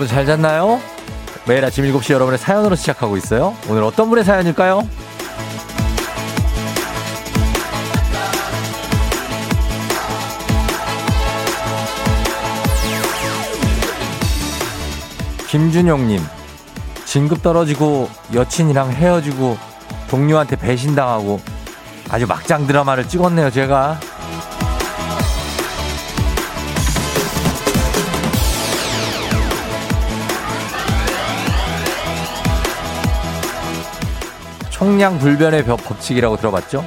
여러분 잘 잤나요? 매일 아침 7시 여러분의 사연으로 시작하고 있어요. 오늘 어떤 분의 사연일까요? 김준용님, 진급 떨어지고 여친이랑 헤어지고 동료한테 배신당하고 아주 막장 드라마를 찍었네요, 제가. 총량불변의 법칙이라고 들어봤죠?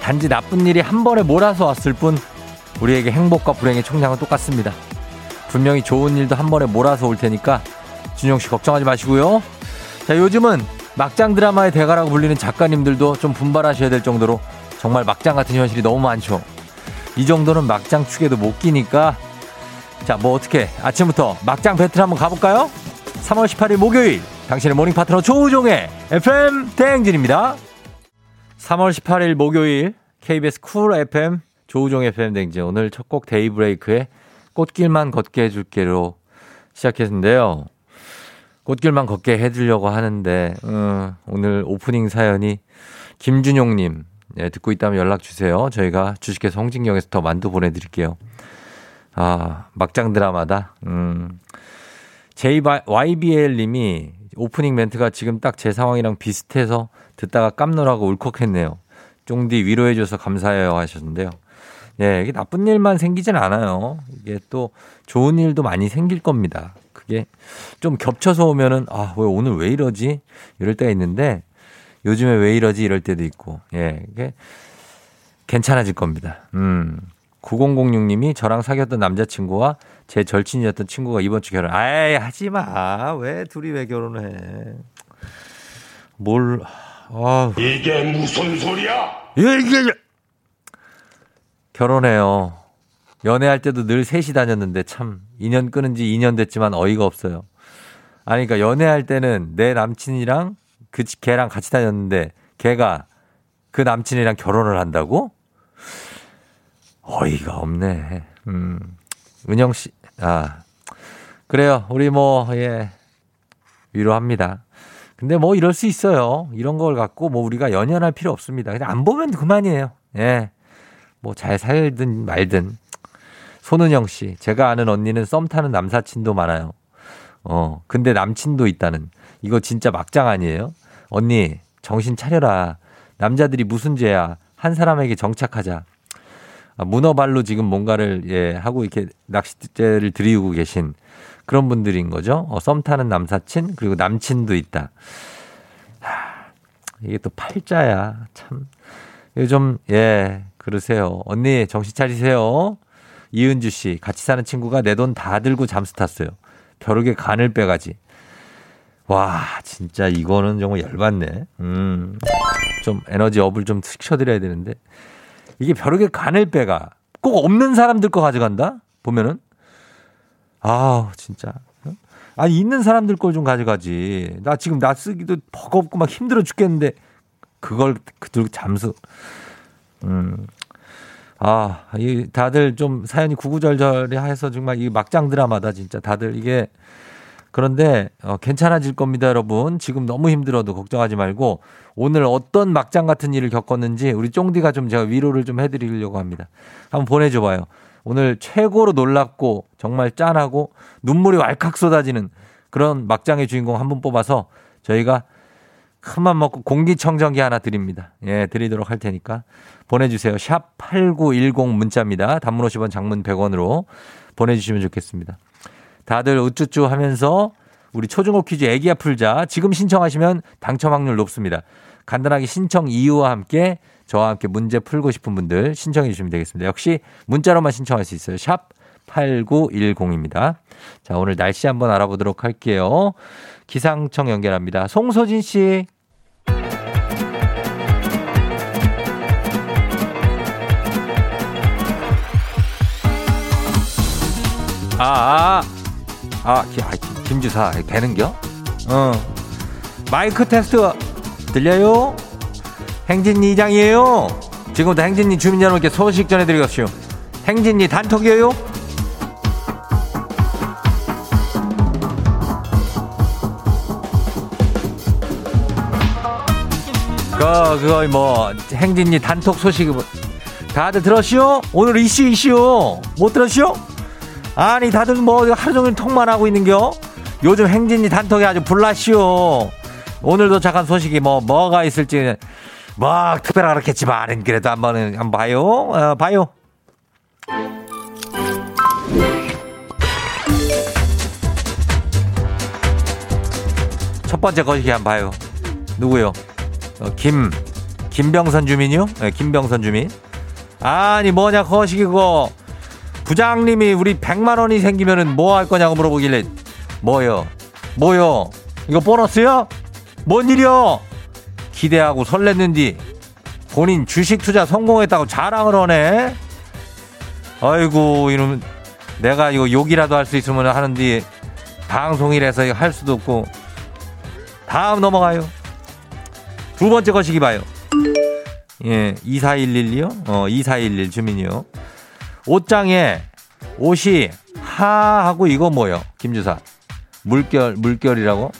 단지 나쁜 일이 한 번에 몰아서 왔을 뿐 우리에게 행복과 불행의 총량은 똑같습니다. 분명히 좋은 일도 한 번에 몰아서 올 테니까 준영 씨 걱정하지 마시고요. 자, 요즘은 막장 드라마의 대가라고 불리는 작가님들도 좀 분발하셔야 될 정도로 정말 막장 같은 현실이 너무 많죠. 이 정도는 막장 축에도 못 끼니까 자, 뭐 어떻게 아침부터 막장 배틀 한번 가볼까요? 3월 18일 목요일 당신의 morning 파트너 조우종의 FM 대행진입니다. 3월 18일 목요일 KBS Cool FM 조우종의 FM 대행진 오늘 첫 곡 데이브레이크의 꽃길만 걷게 해줄게로 시작했는데요. 꽃길만 걷게 해주려고 하는데 음, 오늘 오프닝 사연이 김준용님 네, 듣고 있다면 연락 주세요. 저희가 주식회사 홍진경에서 더 만두 보내드릴게요. 아 막장 드라마다. 음. JYBL 님이 오프닝 멘트가 지금 딱 제 상황이랑 비슷해서 듣다가 깜놀하고 울컥했네요. 쫑디 위로해줘서 감사해요 하셨는데요. 예, 이게 나쁜 일만 생기진 않아요. 이게 또 좋은 일도 많이 생길 겁니다. 그게 좀 겹쳐서 오면은, 아, 왜 오늘 왜 이러지? 이럴 때가 있는데, 요즘에 왜 이러지? 이럴 때도 있고, 예, 이게 괜찮아질 겁니다. 음. 9006님이 저랑 사귀었던 남자친구와 제 절친이었던 친구가 이번 주 결혼. 아이, 하지 마. 왜 둘이 왜 결혼을 해? 뭘, 아 이게 무슨 소리야? 이게, 결혼해요. 연애할 때도 늘 셋이 다녔는데 참, 인연 끊은 지 2년 됐지만 어이가 없어요. 아니, 그러니까 연애할 때는 내 남친이랑 그 걔랑 같이 다녔는데 걔가 그 남친이랑 결혼을 한다고? 어이가 없네. 음. 은영 씨, 아. 그래요. 우리 뭐, 예. 위로합니다. 근데 뭐 이럴 수 있어요. 이런 걸 갖고 뭐 우리가 연연할 필요 없습니다. 그냥 안 보면 그만이에요. 예. 뭐 잘 살든 말든. 손은영 씨, 제가 아는 언니는 썸 타는 남사친도 많아요. 어, 근데 남친도 있다는. 이거 진짜 막장 아니에요? 언니, 정신 차려라. 남자들이 무슨 죄야. 한 사람에게 정착하자. 아, 문어발로 지금 뭔가를 예, 하고 이렇게 낚싯대를 들이우고 계신 그런 분들인 거죠. 어, 썸 타는 남사친 그리고 남친도 있다. 하, 이게 또 팔자야. 참. 요즘 예, 그러세요. 언니 정신 차리세요. 이은주 씨 같이 사는 친구가 내 돈 다 들고 잠수 탔어요. 벼룩에 간을 빼가지. 와, 진짜 이거는 정말 열받네. 음. 좀 에너지 업을 좀 시켜드려야 되는데. 이게 벼룩에 간을 빼가. 꼭 없는 사람들 거 가져간다? 보면은. 아 진짜. 아니, 있는 사람들 걸 좀 가져가지. 나 지금 나 쓰기도 버겁고 막 힘들어 죽겠는데, 그걸 들고 잠수. 음. 아, 이 다들 좀 사연이 구구절절해 해서 정말 이 막장 드라마다 진짜 다들 이게 그런데 어, 괜찮아질 겁니다, 여러분. 지금 너무 힘들어도 걱정하지 말고 오늘 어떤 막장 같은 일을 겪었는지 우리 쫑디가 좀 제가 위로를 좀 해드리려고 합니다. 한번 보내줘봐요. 오늘 최고로 놀랍고 정말 짠하고 눈물이 왈칵 쏟아지는 그런 막장의 주인공 한 분 뽑아서 저희가 큰맘 먹고 공기청정기 하나 드립니다. 예, 드리도록 할 테니까 보내주세요. 샵 8910 문자입니다. 단문 50원 장문 100원으로 보내주시면 좋겠습니다. 다들 우쭈쭈 하면서 우리 초중고 퀴즈 애기야 풀자 지금 신청하시면 당첨 확률 높습니다. 간단하게 신청 이유와 함께 저와 함께 문제 풀고 싶은 분들 신청해 주시면 되겠습니다. 역시 문자로만 신청할 수 있어요. 샵 8910입니다. 자, 오늘 날씨 한번 알아보도록 할게요. 기상청 연결합니다. 송소진 씨. 아, 아, 아, 아 김주사, 되는겨? 어. 마이크 테스트 들려요? 행진이 이장이에요. 지금부터 행진이 주민 여러분께 소식 전해드리겠슈. 행진이 단톡이에요. 그, 그거 뭐 행진이 단톡 소식 다들 들었슈? 오늘 이슈 이슈 못 들었슈? 아니 다들 뭐 하루 종일 통만 하고 있는겨? 요즘 행진이 단톡이 아주 불났슈. 오. 오늘 도착한 소식이 뭐, 뭐가 있을지, 뭐, 특별하게 그렇겠지만, 그래도 한번, 한번 봐요. 어, 봐요. 첫 번째 거시기 한번 봐요. 누구요? 어, 김, 김병선 주민이요? 네, 김병선 주민. 아니, 뭐냐, 거시기 그거. 부장님이 우리 100만 원이 생기면은 뭐 할 거냐고 물어보길래, 뭐요? 뭐요? 이거 보너스요? 뭔 일이요? 기대하고 설렜는디 본인 주식 투자 성공했다고 자랑을 하네. 아이고 이놈 내가 이거 욕이라도 할 수 있으면 하는데 방송이라서 할 수도 없고 다음 넘어가요. 두 번째 거시기 봐요. 예, 2411이요? 어, 2411 주민이요. 옷장에 옷이 하하고 이거 뭐요? 김주사. 물결, 물결이라고?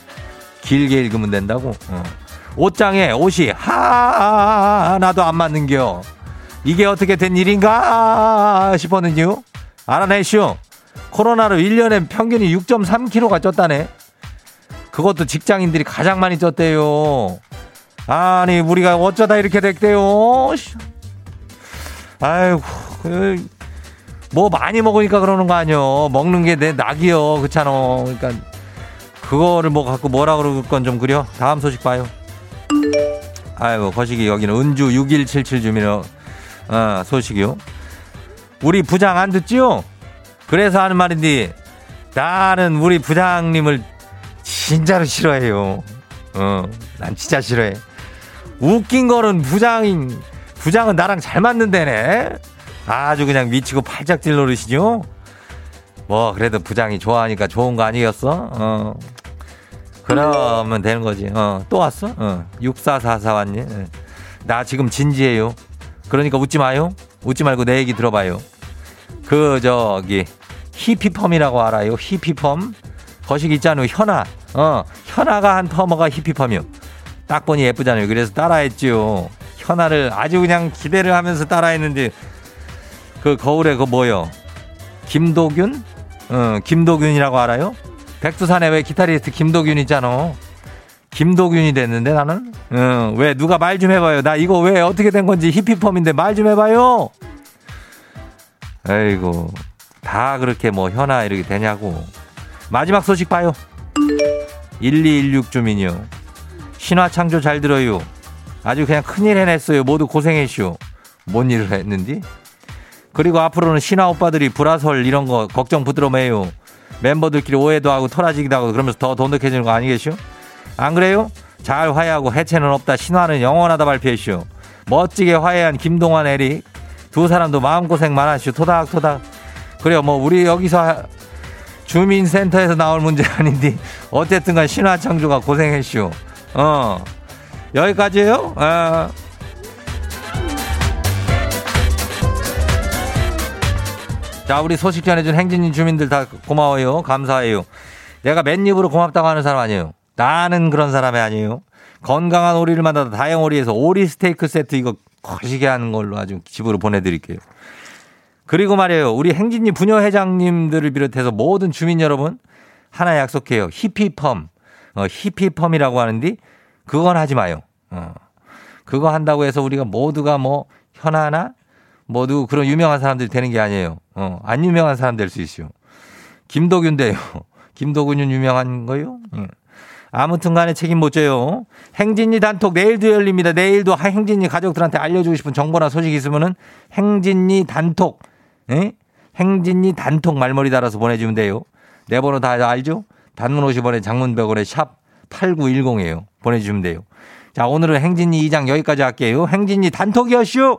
길게 읽으면 된다고? 어. 옷장에 옷이 하나도 안 맞는겨. 이게 어떻게 된 일인가 싶었는요. 알아내시오. 코로나로 1년에 평균이 6.3kg가 쪘다네. 그것도 직장인들이 가장 많이 쪘대요. 아니, 우리가 어쩌다 이렇게 됐대요. 아이고, 그, 뭐 많이 먹으니까 그러는 거 아니요. 먹는 게 내 낙이요. 그렇잖아. 그러니까 그거를 뭐 갖고 뭐라 그럴 건 좀 그려. 다음 소식 봐요. 아이고, 거시기 여기는 은주 6177 주민의 어, 소식이요. 우리 부장 안 듣지요? 그래서 하는 말인데 나는 우리 부장님을 진짜로 싫어해요. 어, 난 진짜 싫어해. 웃긴 거는 부장인 부장은 나랑 잘 맞는데네. 아주 그냥 미치고 팔짝 질 노릇이죠. 뭐 그래도 부장이 좋아하니까 좋은 거 아니겠어? 어. 그러면 되는 거지. 어, 또 왔어? 어. 6444 왔니? 예. 나 지금 진지해요. 그러니까 웃지 마요. 웃지 말고 내 얘기 들어봐요. 그 저기 히피펌이라고 알아요? 히피펌? 거식 있잖아요. 현아. 어, 현아가 한 터머가 히피펌이요. 딱 보니 예쁘잖아요. 그래서 따라했지요. 현아를 아주 그냥 기대를 하면서 따라했는데 그 거울에 그 뭐요? 김도균? 어, 김도균이라고 알아요? 백두산에 왜 기타리스트 김도균 있잖아. 김도균이 됐는데 나는? 어, 왜 누가 말 좀 해봐요. 나 이거 왜 어떻게 된 건지 히피펌인데 말 좀 해봐요. 아이고 다 그렇게 뭐 현아 이렇게 되냐고. 마지막 소식 봐요. 1216 주민이요. 신화 창조 잘 들어요. 아주 그냥 큰일 해냈어요. 모두 고생했쇼. 뭔 일을 했는디? 그리고 앞으로는 신화 오빠들이 불화설 이런 거 걱정 부드러 매요. 멤버들끼리 오해도 하고 토라지기도 하고 그러면서 더 돈독해지는 거 아니겠쇼? 안 그래요? 잘 화해하고 해체는 없다. 신화는 영원하다 발표했쇼. 멋지게 화해한 김동완 에릭 두 사람도 마음고생 많았쇼. 토닥토닥. 그래요. 뭐 우리 여기서 주민센터에서 나올 문제 아닌데 어쨌든 간 신화 창조가 고생했쇼. 어. 여기까지예요. 아. 자, 우리 소식 전해준 행진인 주민들 다 고마워요. 감사해요. 내가 맨입으로 고맙다고 하는 사람 아니에요. 나는 그런 사람이 아니에요. 건강한 오리를 만나다 다양 오리에서 오리 스테이크 세트 이거 거시게 하는 걸로 아주 집으로 보내드릴게요. 그리고 말이에요. 우리 행진이 부녀 회장님들을 비롯해서 모든 주민 여러분 하나 약속해요. 히피펌. 어, 히피펌이라고 하는데 그건 하지 마요. 어. 그거 한다고 해서 우리가 모두가 뭐 현아나 모두 그런 유명한 사람들이 되는 게 아니에요. 어, 안 유명한 사람 될 수 있어요. 김도균인데요. 김도균은 유명한 거요? 예. 아무튼 간에 책임 못 져요. 행진이 단톡 내일도 열립니다. 내일도 행진이 가족들한테 알려주고 싶은 정보나 소식 있으면은 행진이 단톡, 예? 행진이 단톡 말머리 달아서 보내주면 돼요. 내 번호 다 알죠? 단문 50원에 장문 100원에 샵 8910이에요. 보내주시면 돼요. 자, 오늘은 행진이 2장 여기까지 할게요. 행진이 단톡이었슈!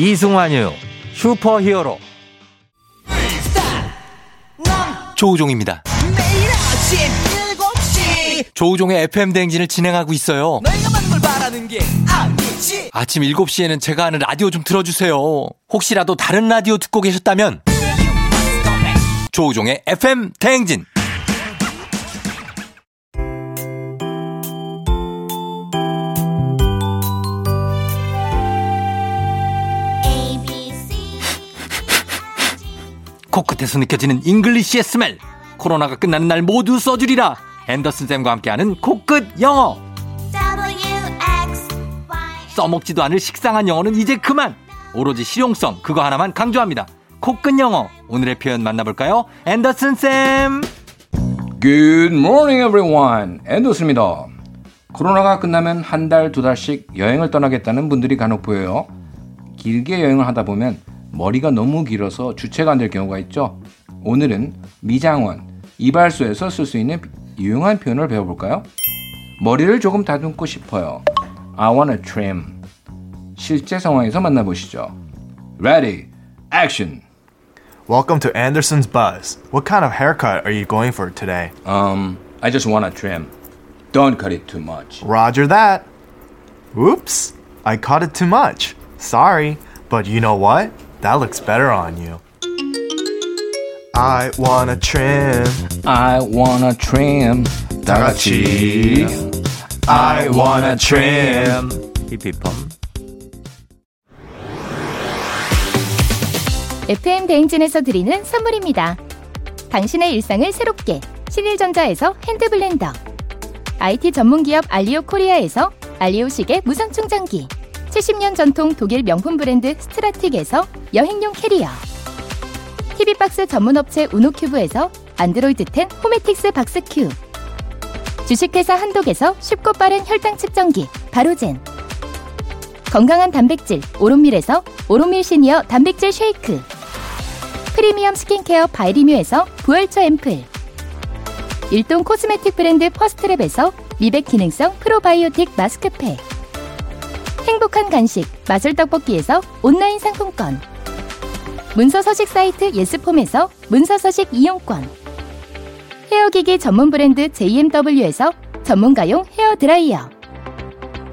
이승환이요. 슈퍼히어로. 조우종입니다. 매일 아침 7시 조우종의 FM 대행진을 진행하고 있어요. 내가 만든 걸 바라는 게 아니지 아침 7시에는 제가 하는 라디오 좀 틀어주세요. 혹시라도 다른 라디오 듣고 계셨다면 조우종의 FM 대행진 코끝에서 느껴지는 English의 smell. 코로나가 끝나는 날 모두 써주리라. 앤더슨 쌤과 함께하는 코끝 영어. 써먹지도 않을 식상한 영어는 이제 그만. 오로지 실용성 그거 하나만 강조합니다. 코끝 영어 오늘의 표현 만나볼까요? 앤더슨 쌤. Good morning, everyone. 앤더슨입니다. 코로나가 끝나면 한 달, 두 달씩 여행을 떠나겠다는 분들이 간혹 보여요. 길게 여행을 하다 보면 머리가 너무 길어서 주체가 안 될 경우가 있죠. 오늘은 미장원, 이발소에서 쓸 수 있는 유용한 표현을 배워볼까요? 머리를 조금 다듬고 싶어요. I wanna trim. 실제 상황에서 만나보시죠. Ready, action. Welcome to Anderson's Buzz. What kind of haircut are you going for today? Um, I just wanna trim. Don't cut it too much. Roger that. Oops, I cut it too much. Sorry, but you know what? That looks better on you. I wanna trim. I wanna trim. 다 같이. I wanna trim. 히피펌. FM 대행진에서 드리는 선물입니다. 당신의 일상을 새롭게 신일전자에서 핸드블렌더 IT 전문기업 알리오 코리아에서 알리오 시계 무선 충전기 70년 전통 독일 명품 브랜드 스트라틱에서 여행용 캐리어. TV박스 전문업체 우노큐브에서 안드로이드 10 호메틱스 박스큐. 주식회사 한독에서 쉽고 빠른 혈당 측정기 바로젠. 건강한 단백질 오롯밀에서 오롯밀 시니어 단백질 쉐이크. 프리미엄 스킨케어 바이리뮤에서 부활초 앰플. 일동 코스메틱 브랜드 퍼스트랩에서 미백 기능성 프로바이오틱 마스크팩 행복한 간식 마술 떡볶이에서 온라인 상품권. 문서 서식 사이트 예스폼에서 문서 서식 이용권. 헤어기기 전문 브랜드 JMW에서 전문가용 헤어 드라이어.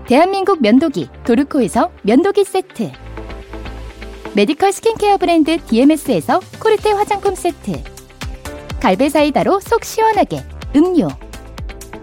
대한민국 면도기 도르코에서 면도기 세트. 메디컬 스킨케어 브랜드 DMS에서 코르테 화장품 세트. 갈배 사이다로 속 시원하게 음료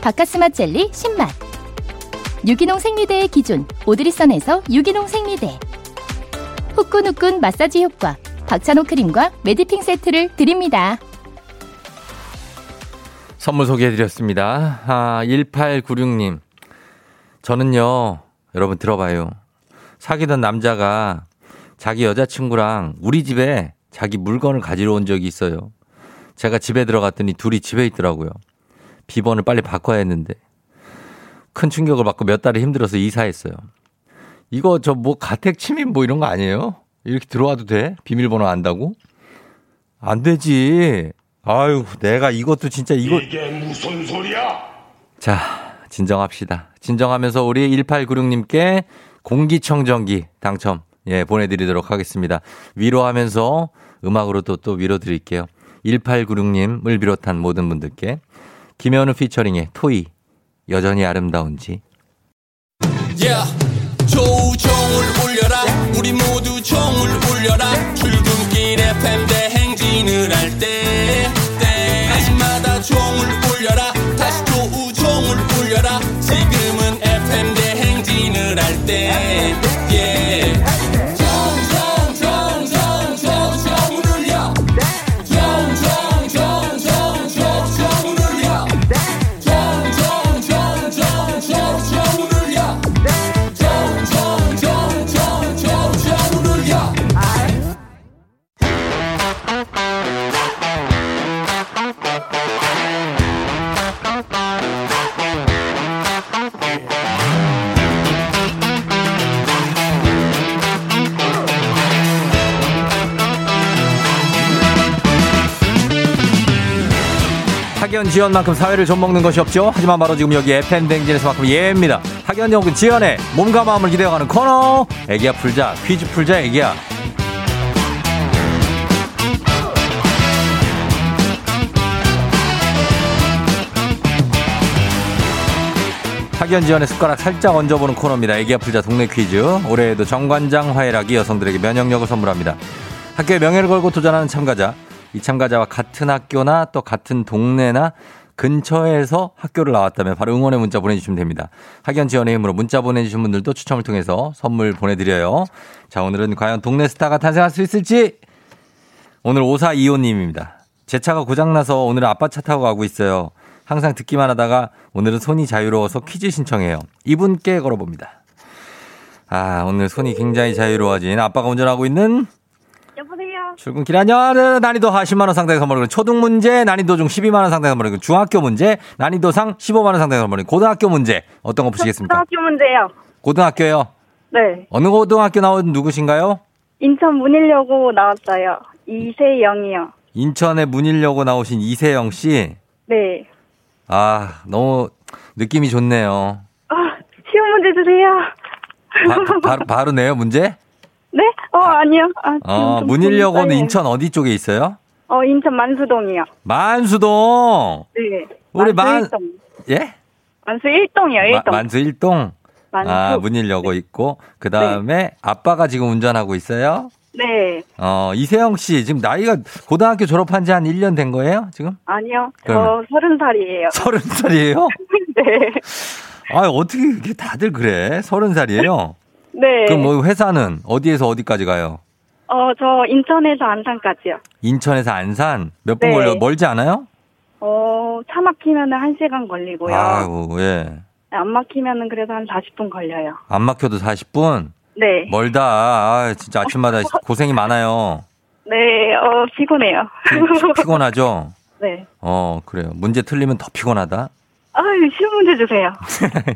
박카스맛 젤리 10만 유기농 생리대의 기준 오드리선에서 유기농 생리대 후끈후끈 마사지 효과 박찬호 크림과 매디핑 세트를 드립니다. 선물 소개해드렸습니다. 아, 1896님. 저는요, 여러분 들어봐요. 사귀던 남자가 자기 여자친구랑 우리 집에 자기 물건을 가지러 온 적이 있어요. 제가 집에 들어갔더니 둘이 집에 있더라고요. 비번을 빨리 바꿔야 했는데. 큰 충격을 받고 몇 달을 힘들어서 이사했어요. 이거 저 뭐 가택 침입 뭐 이런 거 아니에요? 이렇게 들어와도 돼? 비밀번호 안다고? 안 되지. 아유, 내가 이것도 진짜 이거. 이게 무슨 소리야? 자, 진정합시다. 진정하면서 우리 1896님께 공기청정기 당첨, 예, 보내 드리도록 하겠습니다. 위로하면서 음악으로 또, 또 위로 드릴게요. 1896님을 비롯한 모든 분들께. 김현우 피처링의 토이, 여전히 아름다운지. Yeah. 조종을 울려라. 우리 모두 종을 울려라. 출근길 FM 대행진을 할때 대행진을 할때 학연 지연만큼 사회를 좀 먹는 것이 없죠. 하지만 바로 지금 여기 FM 댕진에서만큼 예입니다. 학연 혹은 지연의 몸과 마음을 기대어가는 코너. 애기야 풀자 퀴즈 풀자 애기야. 학연 지연의 숟가락 살짝 얹어보는 코너입니다. 애기야 풀자 동네 퀴즈. 올해에도 정관장 화해락이 여성들에게 면역력을 선물합니다. 학교의 명예를 걸고 도전하는 참가자. 이 참가자와 같은 학교나 또 같은 동네나 근처에서 학교를 나왔다면 바로 응원의 문자 보내주시면 됩니다. 학연 지원의 힘으로 문자 보내주신 분들도 추첨을 통해서 선물 보내드려요. 자, 오늘은 과연 동네 스타가 탄생할 수 있을지? 오늘 5425님입니다. 제 차가 고장나서 오늘은 아빠 차 타고 가고 있어요. 항상 듣기만 하다가 오늘은 손이 자유로워서 퀴즈 신청해요. 이분께 걸어봅니다. 아, 오늘 손이 굉장히 자유로워진 아빠가 운전하고 있는. 출근길 안녕 난이도 하 10만 원 상당의 선물을 초등 문제 난이도 중 12만 원 상당의 선물을 중학교 문제 난이도 상 15만 원 상당의 선물을 고등학교 문제 어떤 거 보시겠습니까? 초등학교 문제요. 고등학교요. 네. 어느 고등학교 나온 누구신가요? 인천 문일여고 나왔어요. 이세영이요. 인천에 문일여고 나오신 이세영 씨. 네. 아 너무 느낌이 좋네요. 아, 쉬운 문제 주세요. 바, 로 바로 내요 문제? 네? 어, 아니요. 아, 어좀 문일여고는. 인천 어디 쪽에 있어요? 어, 인천 만수동이요. 만수동. 네. 우리 만- 만수 1동. 예? 만수 1동이요, 마- 1동. 만수 1동. 만수. 아 문일여고 있고 그 다음에 아빠가 지금 운전하고 있어요. 네. 어, 이세영 씨, 지금 나이가 고등학교 졸업한 지 한 1년 된 거예요, 지금? 아니요. 저? 서른 살이에요. 서른 살이에요? 네. 아, 어떻게 다들 그래? 서른 살이에요? 네. 그럼 뭐 회사는 어디에서 어디까지 가요? 어, 저 인천에서 안산까지요. 인천에서 안산? 몇 분 네. 걸려? 멀지 않아요? 어, 차 막히면은 1시간 걸리고요. 아유, 예. 안 막히면은 그래도 한 40분 걸려요. 안 막혀도 40분? 네. 멀다. 아, 진짜 아침마다 고생이 많아요. 네, 어, 피곤해요. 피, 피곤하죠? 네. 어, 그래요. 문제 틀리면 더 피곤하다? 아유, 쉬운 문제 주세요.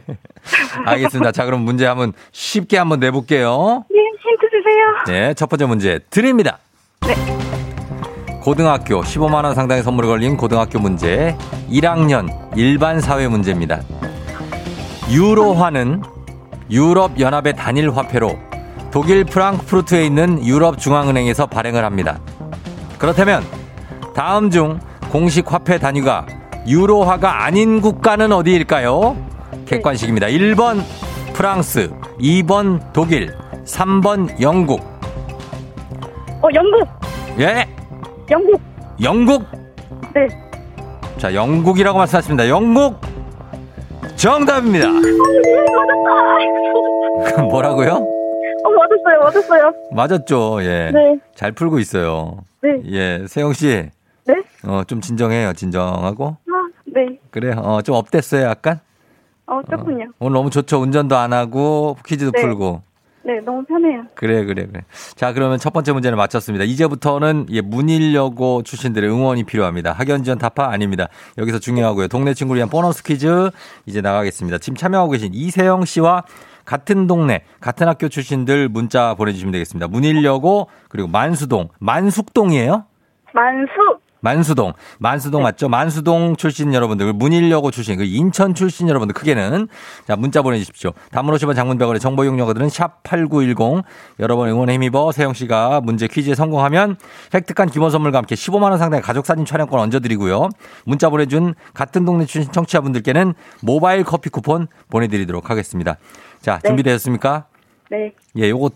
알겠습니다. 자, 그럼 문제 한번 쉽게 한번 내볼게요. 네, 힌트 주세요. 네, 첫 번째 문제 드립니다. 네. 고등학교 15만 원 상당의 선물이 걸린 고등학교 문제 1학년 일반 사회 문제입니다. 유로화는 유럽 연합의 단일 화폐로 독일 프랑크푸르트에 있는 유럽 중앙은행에서 발행을 합니다. 그렇다면 다음 중 공식 화폐 단위가 유로화가 아닌 국가는 어디일까요? 객관식입니다. 1번 프랑스, 2번 독일, 3번 영국. 어, 영국! 예, 영국! 영국. 네. 자, 영국이라고 말씀하셨습니다. 영국 정답입니다. 뭐라고요? 어, 맞았어요, 맞았어요. 맞았죠. 예. 네. 잘 풀고 있어요. 네. 예, 세영 씨. 네? 어, 좀 진정해요. 진정하고. 아, 네. 그래요. 어, 좀 업됐어요, 약간? 어, 조금요. 오늘 너무 좋죠. 운전도 안 하고 퀴즈도 네. 풀고. 네, 너무 편해요. 그래, 그래, 그래. 자, 그러면 첫 번째 문제는 맞췄습니다. 이제부터는 예, 문일여고 출신들의 응원이 필요합니다. 학연 지원 타파 아닙니다. 여기서 중요하고요. 동네 친구를 위한 보너스 퀴즈 이제 나가겠습니다. 지금 참여하고 계신 이세영 씨와 같은 동네, 같은 학교 출신들 문자 보내주시면 되겠습니다. 문일여고 그리고 만수동, 만숙동이에요? 만수! 만수동, 만수동 맞죠? 만수동 출신 여러분들, 문일여고 출신, 그 인천 출신 여러분들 크게는 자 문자 보내주십시오. 50원 장문병원의 정보 이용료들은 샵 #8910 여러분 응원에 힘입어 세영 씨가 문제 퀴즈에 성공하면 획득한 기본 선물과 함께 15만 원 상당의 가족 사진 촬영권 얹어드리고요. 문자 보내준 같은 동네 출신 청취자분들께는 모바일 커피 쿠폰 보내드리도록 하겠습니다. 자 준비되셨습니까? 네. 예, 요거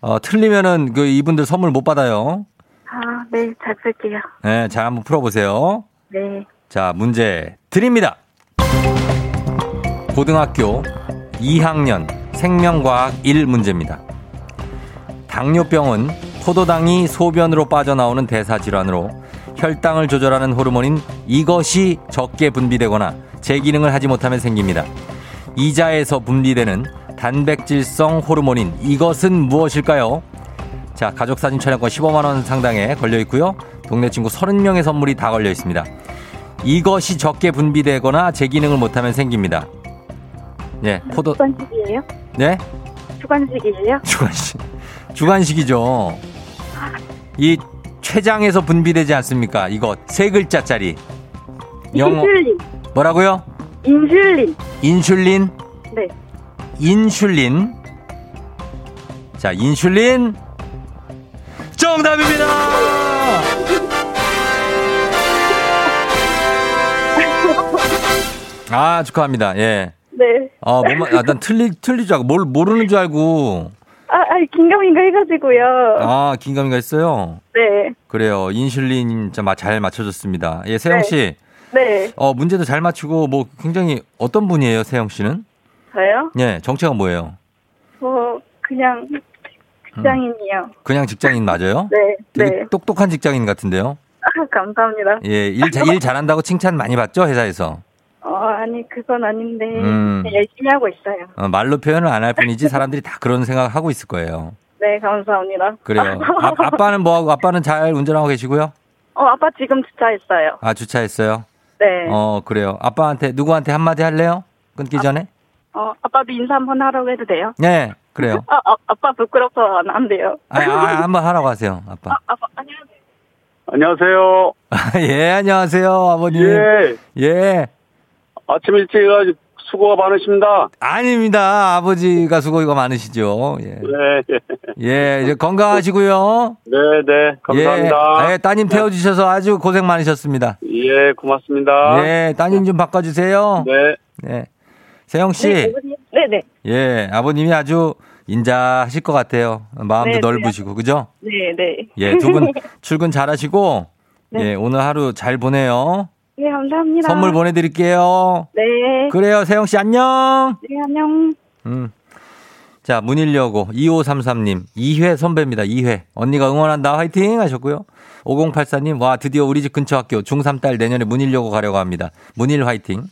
어, 틀리면은 그 이분들 선물 못 받아요. 아, 네, 잘 쓸게요. 네, 자 한번 풀어보세요. 네. 자, 문제 드립니다. 고등학교 2학년 생명과학 1 문제입니다. 당뇨병은 포도당이 소변으로 빠져나오는 대사질환으로 혈당을 조절하는 호르몬인 이것이 적게 분비되거나 제 기능을 하지 못하면 생깁니다. 이자에서 분비되는 단백질성 호르몬인 이것은 무엇일까요? 자, 가족 사진 촬영권 15만 원 상당에 걸려 있고요. 동네 친구 30명의 선물이 다 걸려 있습니다. 이것이 적게 분비되거나 제 기능을 못하면 생깁니다. 네, 포도 주관식이에요? 네? 주관식이에요? 주관식. 주관식이죠. 이 췌장에서 분비되지 않습니까? 이거 세 글자짜리. 영어. 인슐린. 뭐라고요? 인슐린. 인슐린? 네. 인슐린. 자, 인슐린. 정답입니다! 아, 축하합니다. 예. 네. 아, 뭐만, 아, 난 틀리, 틀리 줄 알고, 뭘 모르는 줄 알고. 아, 아, 긴가민가 해가지고요. 아, 긴가민가 했어요? 네. 그래요. 인슐린 잘 맞춰줬습니다. 예, 세영 씨. 네. 어, 문제도 잘 맞추고, 뭐, 굉장히 어떤 분이에요, 세영 씨는? 저요? 예, 정체가 뭐예요? 뭐, 그냥, 직장인이요. 그냥 직장인 맞아요? 네. 되게 네. 똑똑한 직장인 같은데요? 아, 감사합니다. 예, 일, 자- 일 잘한다고 칭찬 많이 받죠, 회사에서? 어, 아니, 그건 아닌데, 음. 그냥 열심히 하고 있어요. 어, 말로 표현을 안 할 뿐이지 사람들이 다 그런 생각 하고 있을 거예요. 네, 감사합니다. 그래요. 아, 아빠는 뭐하고, 아빠는 잘 운전하고 계시고요? 어, 아빠 지금 주차했어요. 아, 주차했어요? 네. 어, 그래요. 아빠한테, 누구한테 한마디 할래요? 끊기 전에? 어, 아빠도 인사 한번 하라고 해도 돼요? 네, 그래요. 아, 아 아 빠 부끄럽서 안, 안 돼요. 아, 아, 한번 하라고 하세요, 아빠. 아, 아빠, 안녕하세요. 안녕하세요. 예, 안녕하세요, 아버님. 예. 예. 아침 일찍 해가지고 수고가 많으십니다. 아닙니다. 아버지가 수고가 많으시죠. 예. 네. 예, 이제 건강하시고요. 네, 네. 감사합니다. 예, 예, 따님 태워주셔서 아주 고생 많으셨습니다. 예, 고맙습니다. 예, 따님 좀 바꿔주세요. 네. 네. 세영씨, 네네. 예, 아버님이 아주 인자하실 것 같아요. 마음도 네, 넓으시고, 그죠? 네네. 예, 두 분 출근 잘 하시고, 네. 예, 오늘 하루 잘 보내요. 네, 감사합니다. 선물 보내드릴게요. 네. 그래요, 세영 씨 안녕! 네, 안녕. 음. 자, 문일여고 2533님, 2회 선배입니다. 2회. 언니가 응원한다. 화이팅 하셨고요. 5084님, 와, 드디어 우리 집 근처 학교 중3 딸 내년에 문일여고 가려고 합니다. 문일 화이팅.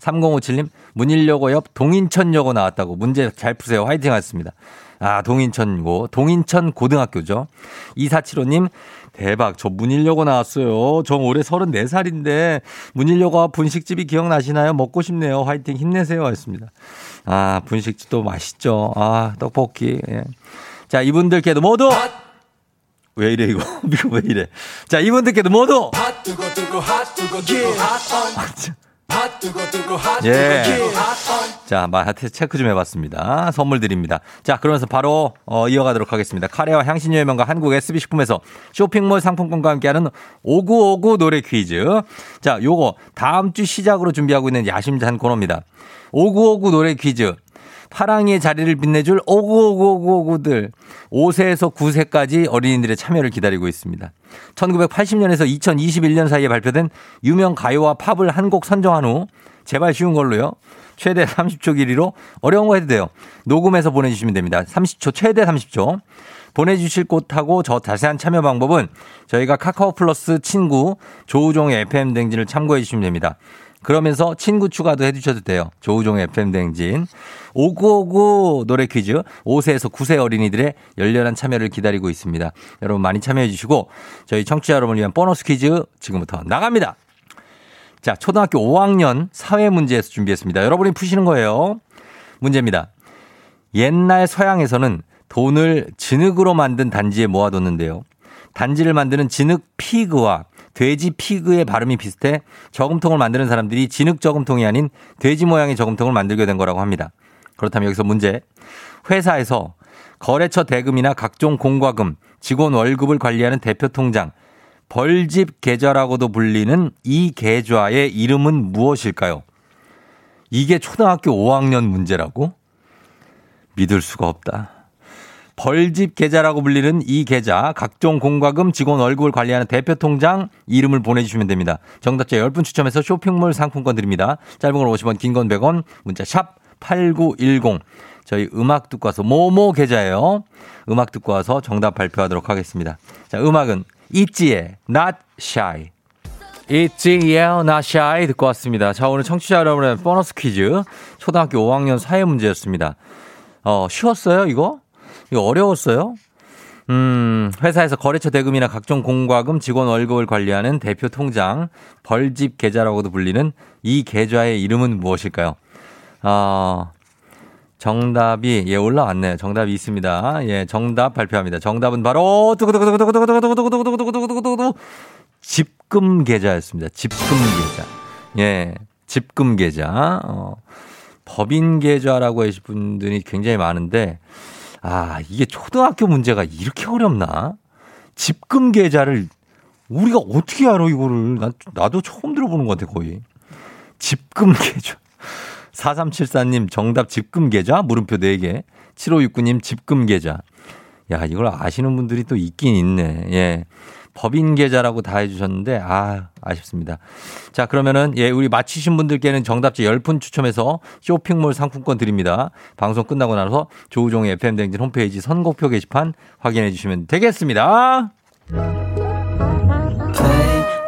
3057님, 문일여고 옆 동인천여고 나왔다고 문제 잘 푸세요. 화이팅 하셨습니다. 아, 동인천고, 동인천 고등학교죠. 2475님, 대박. 저 문일여고 나왔어요. 저 올해 34살인데 문일여고 앞 분식집이 기억나시나요? 먹고 싶네요. 화이팅 힘내세요. 하셨습니다. 아, 분식집도 맛있죠. 아, 떡볶이. 예. 자, 이분들께도 모두 왜 이래 이거? 이거 왜 이래? 자, 이분들께도 모두 핫 뜨거 뜨거 핫 뜨거 뜨거 핫 예. 자, 마트 체크 좀 해봤습니다. 선물 드립니다. 자, 그러면서 바로 어, 이어가도록 하겠습니다. 카레와 향신료의 명가 한국 SB식품에서 쇼핑몰 상품권과 함께하는 5959 노래 퀴즈. 자, 요거 다음 주 시작으로 준비하고 있는 야심찬 코너입니다. 5959 노래 퀴즈. 파랑이의 자리를 빛내줄 595959들 5세에서 9세까지 어린이들의 참여를 기다리고 있습니다. 1980년에서 2021년 사이에 발표된 유명 가요와 팝을 한 곡 선정한 후 제발 쉬운 걸로요. 최대 30초 길이로 어려운 거 해도 돼요. 녹음해서 보내주시면 됩니다. 30초 최대 30초. 보내주실 곳하고 저 자세한 참여 방법은 저희가 카카오 플러스 친구 조우종의 FM 댕진을 참고해 주시면 됩니다. 그러면서 친구 추가도 해주셔도 돼요. 조우종의 FM 댕진. 5959 노래 퀴즈 5세에서 9세 어린이들의 열렬한 참여를 기다리고 있습니다. 여러분 많이 참여해 주시고 저희 청취자 여러분을 위한 보너스 퀴즈 지금부터 나갑니다. 자, 초등학교 5학년 사회 문제에서 준비했습니다. 여러분이 푸시는 거예요. 문제입니다. 옛날 서양에서는 돈을 진흙으로 만든 단지에 모아뒀는데요. 단지를 만드는 진흙 피그와 돼지 피그의 발음이 비슷해 저금통을 만드는 사람들이 진흙 저금통이 아닌 돼지 모양의 저금통을 만들게 된 거라고 합니다. 그렇다면 여기서 문제. 회사에서 거래처 대금이나 각종 공과금, 직원 월급을 관리하는 대표 통장, 벌집 계좌라고도 불리는 이 계좌의 이름은 무엇일까요? 이게 초등학교 5학년 문제라고? 믿을 수가 없다. 벌집 계좌라고 불리는 이 계좌, 각종 공과금, 직원 월급을 관리하는 대표 통장 이름을 보내주시면 됩니다. 정답자 10분 추첨해서 쇼핑몰 상품권 드립니다. 짧은 걸 50원, 긴 건 100원, 문자 샵 8910. 저희 음악 듣고 와서 모모 계좌예요. 음악 듣고 와서 정답 발표하도록 하겠습니다. 자, 음악은 있지의 Not Shy. 있지의 Not Shy 듣고 왔습니다. 자, 오늘 청취자 여러분의 보너스 퀴즈. 초등학교 5학년 사회 문제였습니다. 어, 쉬웠어요, 이거? 이거 어려웠어요? 음, 회사에서 거래처 대금이나 각종 공과금, 직원 월급을 관리하는 대표 통장, 벌집 계좌라고도 불리는 이 계좌의 이름은 무엇일까요? 어, 정답이, 예, 올라왔네요. 정답이 있습니다. 예, 정답 발표합니다. 정답은 바로, 두구두구두구두구두구두구두구두구두구두구두구두구 집금 계좌였습니다. 집금 계좌. 예. 집금 계좌. 어. 법인 계좌라고 하신 분들이 굉장히 많은데 아, 이게 초등학교 문제가 이렇게 어렵나? 집금 계좌를 우리가 어떻게 알아 이거를? 난, 나도 처음 들어보는 것 같아 거의. 집금 계좌. 4374님 정답 집금 계좌? 물음표 4개. 7569님 집금 계좌. 야 이걸 아시는 분들이 또 있긴 있네. 예 법인 계좌라고 다 해주셨는데 아 아쉽습니다. 자 그러면은 예 우리 맞히신 분들께는 정답지 10분 추첨해서 쇼핑몰 상품권 드립니다. 방송 끝나고 나서 조우종의 FM댕진 홈페이지 선곡표 게시판 확인해 주시면 되겠습니다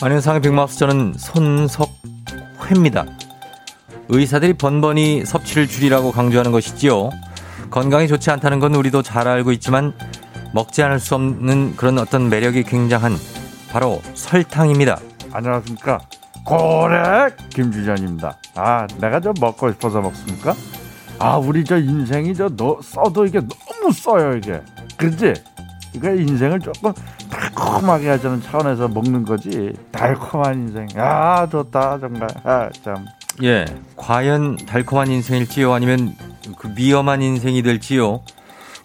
안현상의 빅마우스 저는 손석회입니다. 의사들이 번번이 섭취를 줄이라고 강조하는 것이지요. 건강에 좋지 않다는 건 우리도 잘 알고 있지만 먹지 않을 수 없는 그런 어떤 매력이 굉장한 바로 설탕입니다. 안녕하십니까. 고래 김주전입니다. 아, 내가 저 먹고 싶어서 먹습니까? 아, 우리 저 인생이 저 너, 써도 이게 너무 써요, 이게. 그렇지? 이거 인생을 조금 달콤하게 하자는 차원에서 먹는 거지. 달콤한 인생. 아, 좋다, 정말. 아, 참. 예, 과연 달콤한 인생일지요, 아니면 그 위험한 인생이 될지요.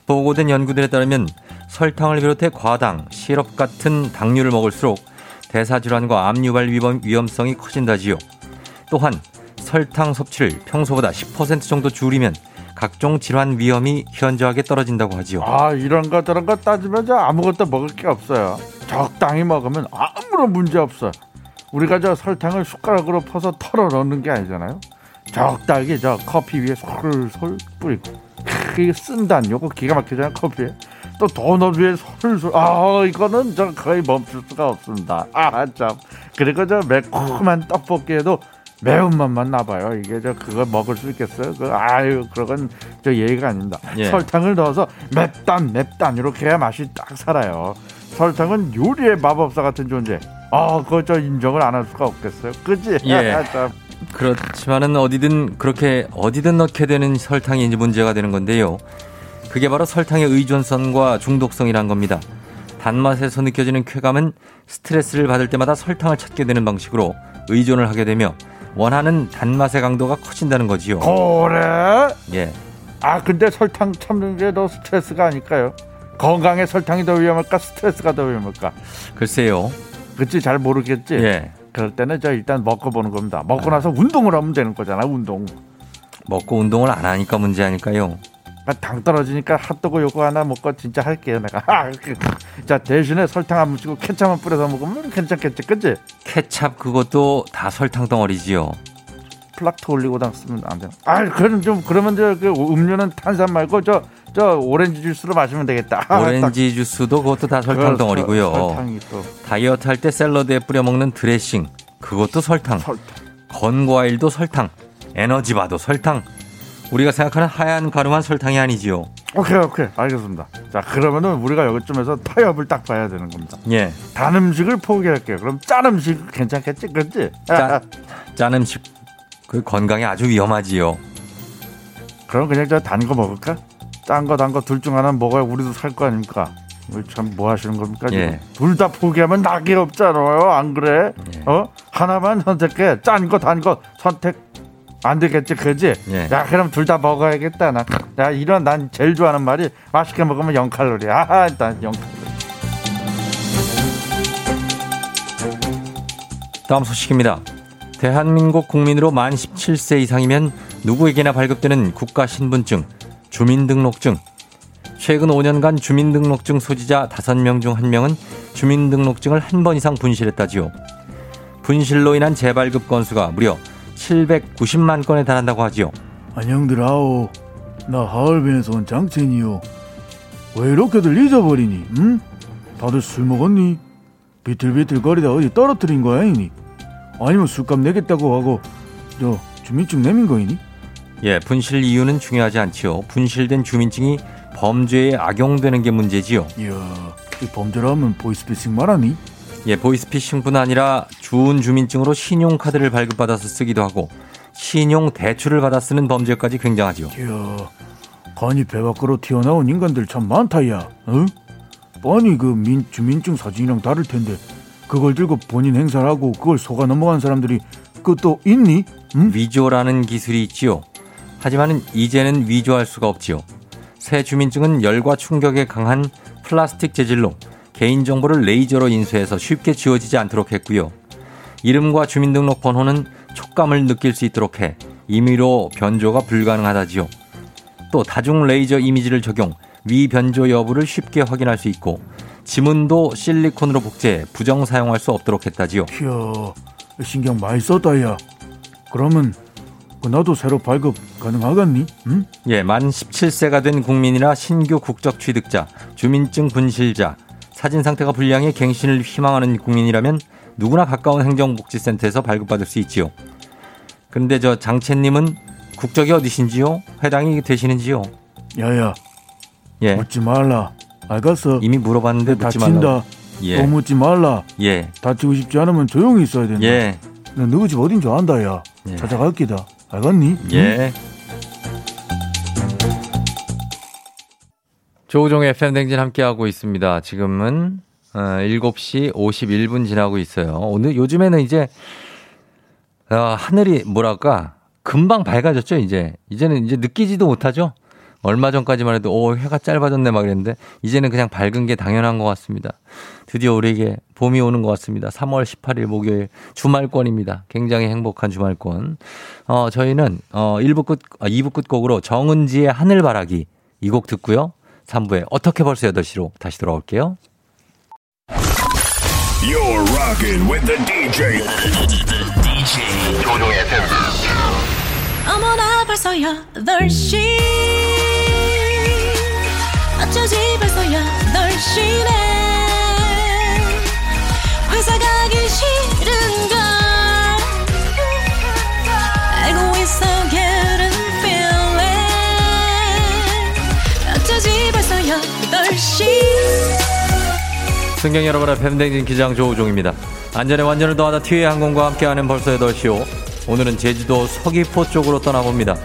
보고된 연구들에 따르면 설탕을 비롯해 과당, 시럽 같은 당류를 먹을수록 대사질환과 암 유발 위험, 위험성이 커진다지요. 또한 설탕 섭취를 평소보다 10% 정도 줄이면 각종 질환 위험이 현저하게 떨어진다고 하지요. 아, 이런 거 저런 거 따지면 저 아무것도 먹을 게 없어요. 적당히 먹으면 아무런 문제 없어. 우리가 저 설탕을 숟가락으로 퍼서 털어 넣는 게 아니잖아요. 적당히 저 커피 위에 솔솔 뿌리고 크, 쓴단 요거 기가 막히잖아요 커피에 또 도넛 위에 솔솔 아 이거는 저 거의 멈출 수가 없습니다 아 참 그리고 저 매콤한 떡볶이에도 매운맛만 나봐요 이게 저 그거 먹을 수 있겠어요 그 아유 그건 저 예의가 아닙니다 예. 설탕을 넣어서 맵단 맵단 이렇게 해야 맛이 딱 살아요 설탕은 요리의 마법사 같은 존재 아 그거 저 인정을 안 할 수가 없겠어요 그지 예. 참. 그렇지만은 어디든 그렇게 어디든 넣게 되는 설탕이 이제 문제가 되는 건데요. 그게 바로 설탕의 의존성과 중독성이란 겁니다. 단맛에서 느껴지는 쾌감은 스트레스를 받을 때마다 설탕을 찾게 되는 방식으로 의존을 하게 되며 원하는 단맛의 강도가 커진다는 거지요. 그래 예. 아 근데 설탕 참는 게 더 스트레스가 아닐까요? 건강에 설탕이 더 위험할까 스트레스가 더 위험할까? 글쎄요. 그치 잘 모르겠지. 예. 그럴 때는 저 일단 먹고 보는 겁니다. 먹고 나서 운동을 하면 되는 거잖아 운동. 먹고 운동을 안 하니까 문제 아닐까요? 아, 당 떨어지니까 핫도그 요거 하나 먹고 진짜 할게요 내가. 아, 그. 자 대신에 설탕 안 묻히고 케찹 만 뿌려서 먹으면 괜찮겠지, 그치? 케찹 그것도 다 설탕 덩어리지요. 프락토 올리고당 쓰면 안 돼. 아, 그럼 좀 그러면 저 그 음료는 탄산 말고 저저 오렌지 주스로 마시면 되겠다. 아, 오렌지 주스도 그것도 다 딱. 설탕 그 덩어리고요. 설- 설탕이 또 다이어트 할 때 샐러드에 뿌려 먹는 드레싱 그것도 설탕. 설탕. 건과일도 설탕. 에너지바도 설탕. 우리가 생각하는 하얀 가루만 설탕이 아니지요. 오케이 오케이 알겠습니다. 자 그러면은 우리가 여기쯤에서 타협을 딱 봐야 되는 겁니다. 예. 단 음식을 포기할게요. 그럼 짠 음식 괜찮겠지, 그렇지? 짠, 짠 음식 그 건강에 아주 위험하지요. 그럼 그냥 저 단 거 먹을까? 짠 거 단 거 둘 중 하나 먹어야 우리도 살 거 아닙니까? 참뭐 하시는 겁니까? 예. 둘다 포기하면 낙이 없잖아요. 안 그래? 예. 어? 하나만 선택해. 짠 거 단 거 선택 안 되겠지, 그지? 예. 야, 그럼 둘 다 먹어야겠다. 나, 야, 이런 난 제일 좋아하는 말이 맛있게 먹으면 0 칼로리. 아, 일단 0 칼로리. 다음 소식입니다. 대한민국 국민으로 만 17세 이상이면 누구에게나 발급되는 국가 신분증, 주민등록증. 최근 5년간 주민등록증 소지자 5명 중 1명은 주민등록증을 한 번 이상 분실했다지요. 분실로 인한 재발급 건수가 무려 790만 건에 달한다고 하지요. 안녕들 아오. 나 하얼빈에서 온 장첸이요. 왜 이렇게들 잊어버리니? 응? 다들 술 먹었니? 비틀비틀 거리다 어디 떨어뜨린 거 아니니? 아니면 술값 내겠다고 하고 저 주민증 내민 거이니? 예, 분실 이유는 중요하지 않지요. 분실된 주민증이 범죄에 악용되는 게 문제지요. 이야, 이 범죄라면 보이스피싱 말하니? 예, 보이스피싱뿐 아니라 주운 주민증으로 신용카드를 발급받아서 쓰기도 하고 신용 대출을 받아 쓰는 범죄까지 굉장하지요. 이야, 간이 배 밖으로 튀어나온 인간들 참 많다야. 응? 뻔히 그 민, 주민증 사진이랑 다를 텐데 그걸 들고 본인 행사를 하고 그걸 속아 넘어간 사람들이 그또 있니? 응? 위조라는 기술이 있지요. 하지만 이제는 위조할 수가 없지요. 새 주민증은 열과 충격에 강한 플라스틱 재질로 개인정보를 레이저로 인쇄해서 쉽게 지워지지 않도록 했고요. 이름과 주민등록번호는 촉감을 느낄 수 있도록 해 임의로 변조가 불가능하다지요. 또 다중 레이저 이미지를 적용, 위 변조 여부를 쉽게 확인할 수 있고 지문도 실리콘으로 복제해 부정 사용할 수 없도록 했다지요. 이야, 신경 많이 썼다야. 그러면 그 나도 새로 발급 가능하겠니? 응? 예, 만 17세가 된 국민이나 신규 국적 취득자, 주민증 분실자, 사진 상태가 불량해 갱신을 희망하는 국민이라면 누구나 가까운 행정복지센터에서 발급받을 수 있지요. 그런데 저 장채님은 국적이 어디신지요? 해당이 되시는지요? 야야, 예, 묻지 말라. 알겠어. 이미 물어봤는데 묻지. 다친다. 예, 또 묻지 말라. 예, 다치고 싶지 않으면 조용히 있어야 된다. 예, 너 누구 집 어딘 줄 안다, 야. 예. 찾아갈 기다. 알겠니? 응? 조우종의 FM댕진 함께하고 있습니다. 지금은 어, 7시 51분 지나고 있어요. 오늘 요즘에는 이제 어, 하늘이 뭐랄까 금방 밝아졌죠, 이제. 이제는 이제 느끼지도 못하죠. 얼마 전까지만 해도 오 해가 짧아졌네 막 이랬는데 이제는 그냥 밝은 게 당연한 것 같습니다. 드디어 우리에게 봄이 오는 것 같습니다. 3월 18일 목요일 주말권입니다. 굉장히 행복한 주말권. 어 저희는 어 1부 끝 아, 2부 끝곡으로 정은지의 하늘바라기 이 곡 듣고요. 3부에 어떻게 벌써 8시로 다시 돌아올게요. You're rocking with the DJ. DJ 조종의 FM. 어머나 벌써 8시 어쩌지 벌써 8시네 회사 가기 싫은 승경 여러분의 팬댕진 기장 조우종입니다. 안전에 완전을 더하다 티웨이 항공과 함께하는 벌써 8시오. 오늘은 제주도 서귀포 쪽으로 떠나봅니다.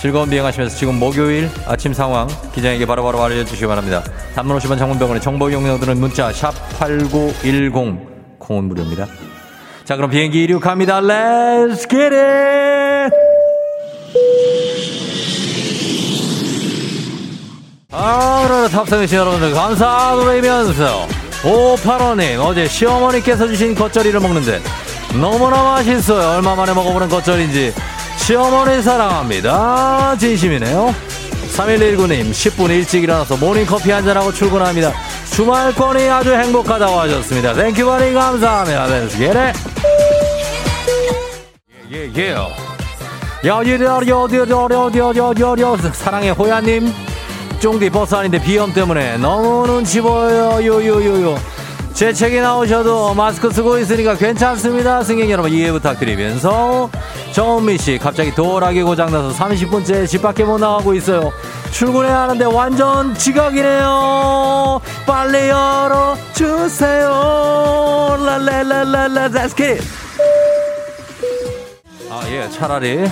즐거운 비행하시면서 지금 목요일 아침 상황 기장에게 바로바로 알려주시기 바랍니다. 단문 50원 장문병원의 정보 이용료들은 문자 샵 8910 콩은 무료입니다. 자 그럼 비행기 이륙합니다. Let's! 아, 탑승해주신 여러분들 감사드리면서 585님 어제 시어머니께서 주신 겉절이를 먹는데 너무나 맛있어요 얼마 만에 먹어보는 겉절인지 시어머니 사랑합니다 진심이네요 3119님 10분 일찍 일어나서 모닝커피 한잔하고 출근합니다 주말권이 아주 행복하다고 하셨습니다 Thank you very 감사합니다 Let's get it 예예요 여여여여여여여여여 사랑의 호야님 쫑디 버스 아닌데 비염 때문에 너무 눈치 보여 요. 요요요요. 제 책이 나오셔도 마스크 쓰고 있으니까 괜찮습니다. 승객 여러분 이해 부탁드리면서 정은미 씨 갑자기 도어락이 고장나서 30분째 집 밖에 못 나가고 있어요. 출근해야 하는데 완전 지각이네요. 빨리 열어주세요. 랄랄랄랄라 get it 아예 차라리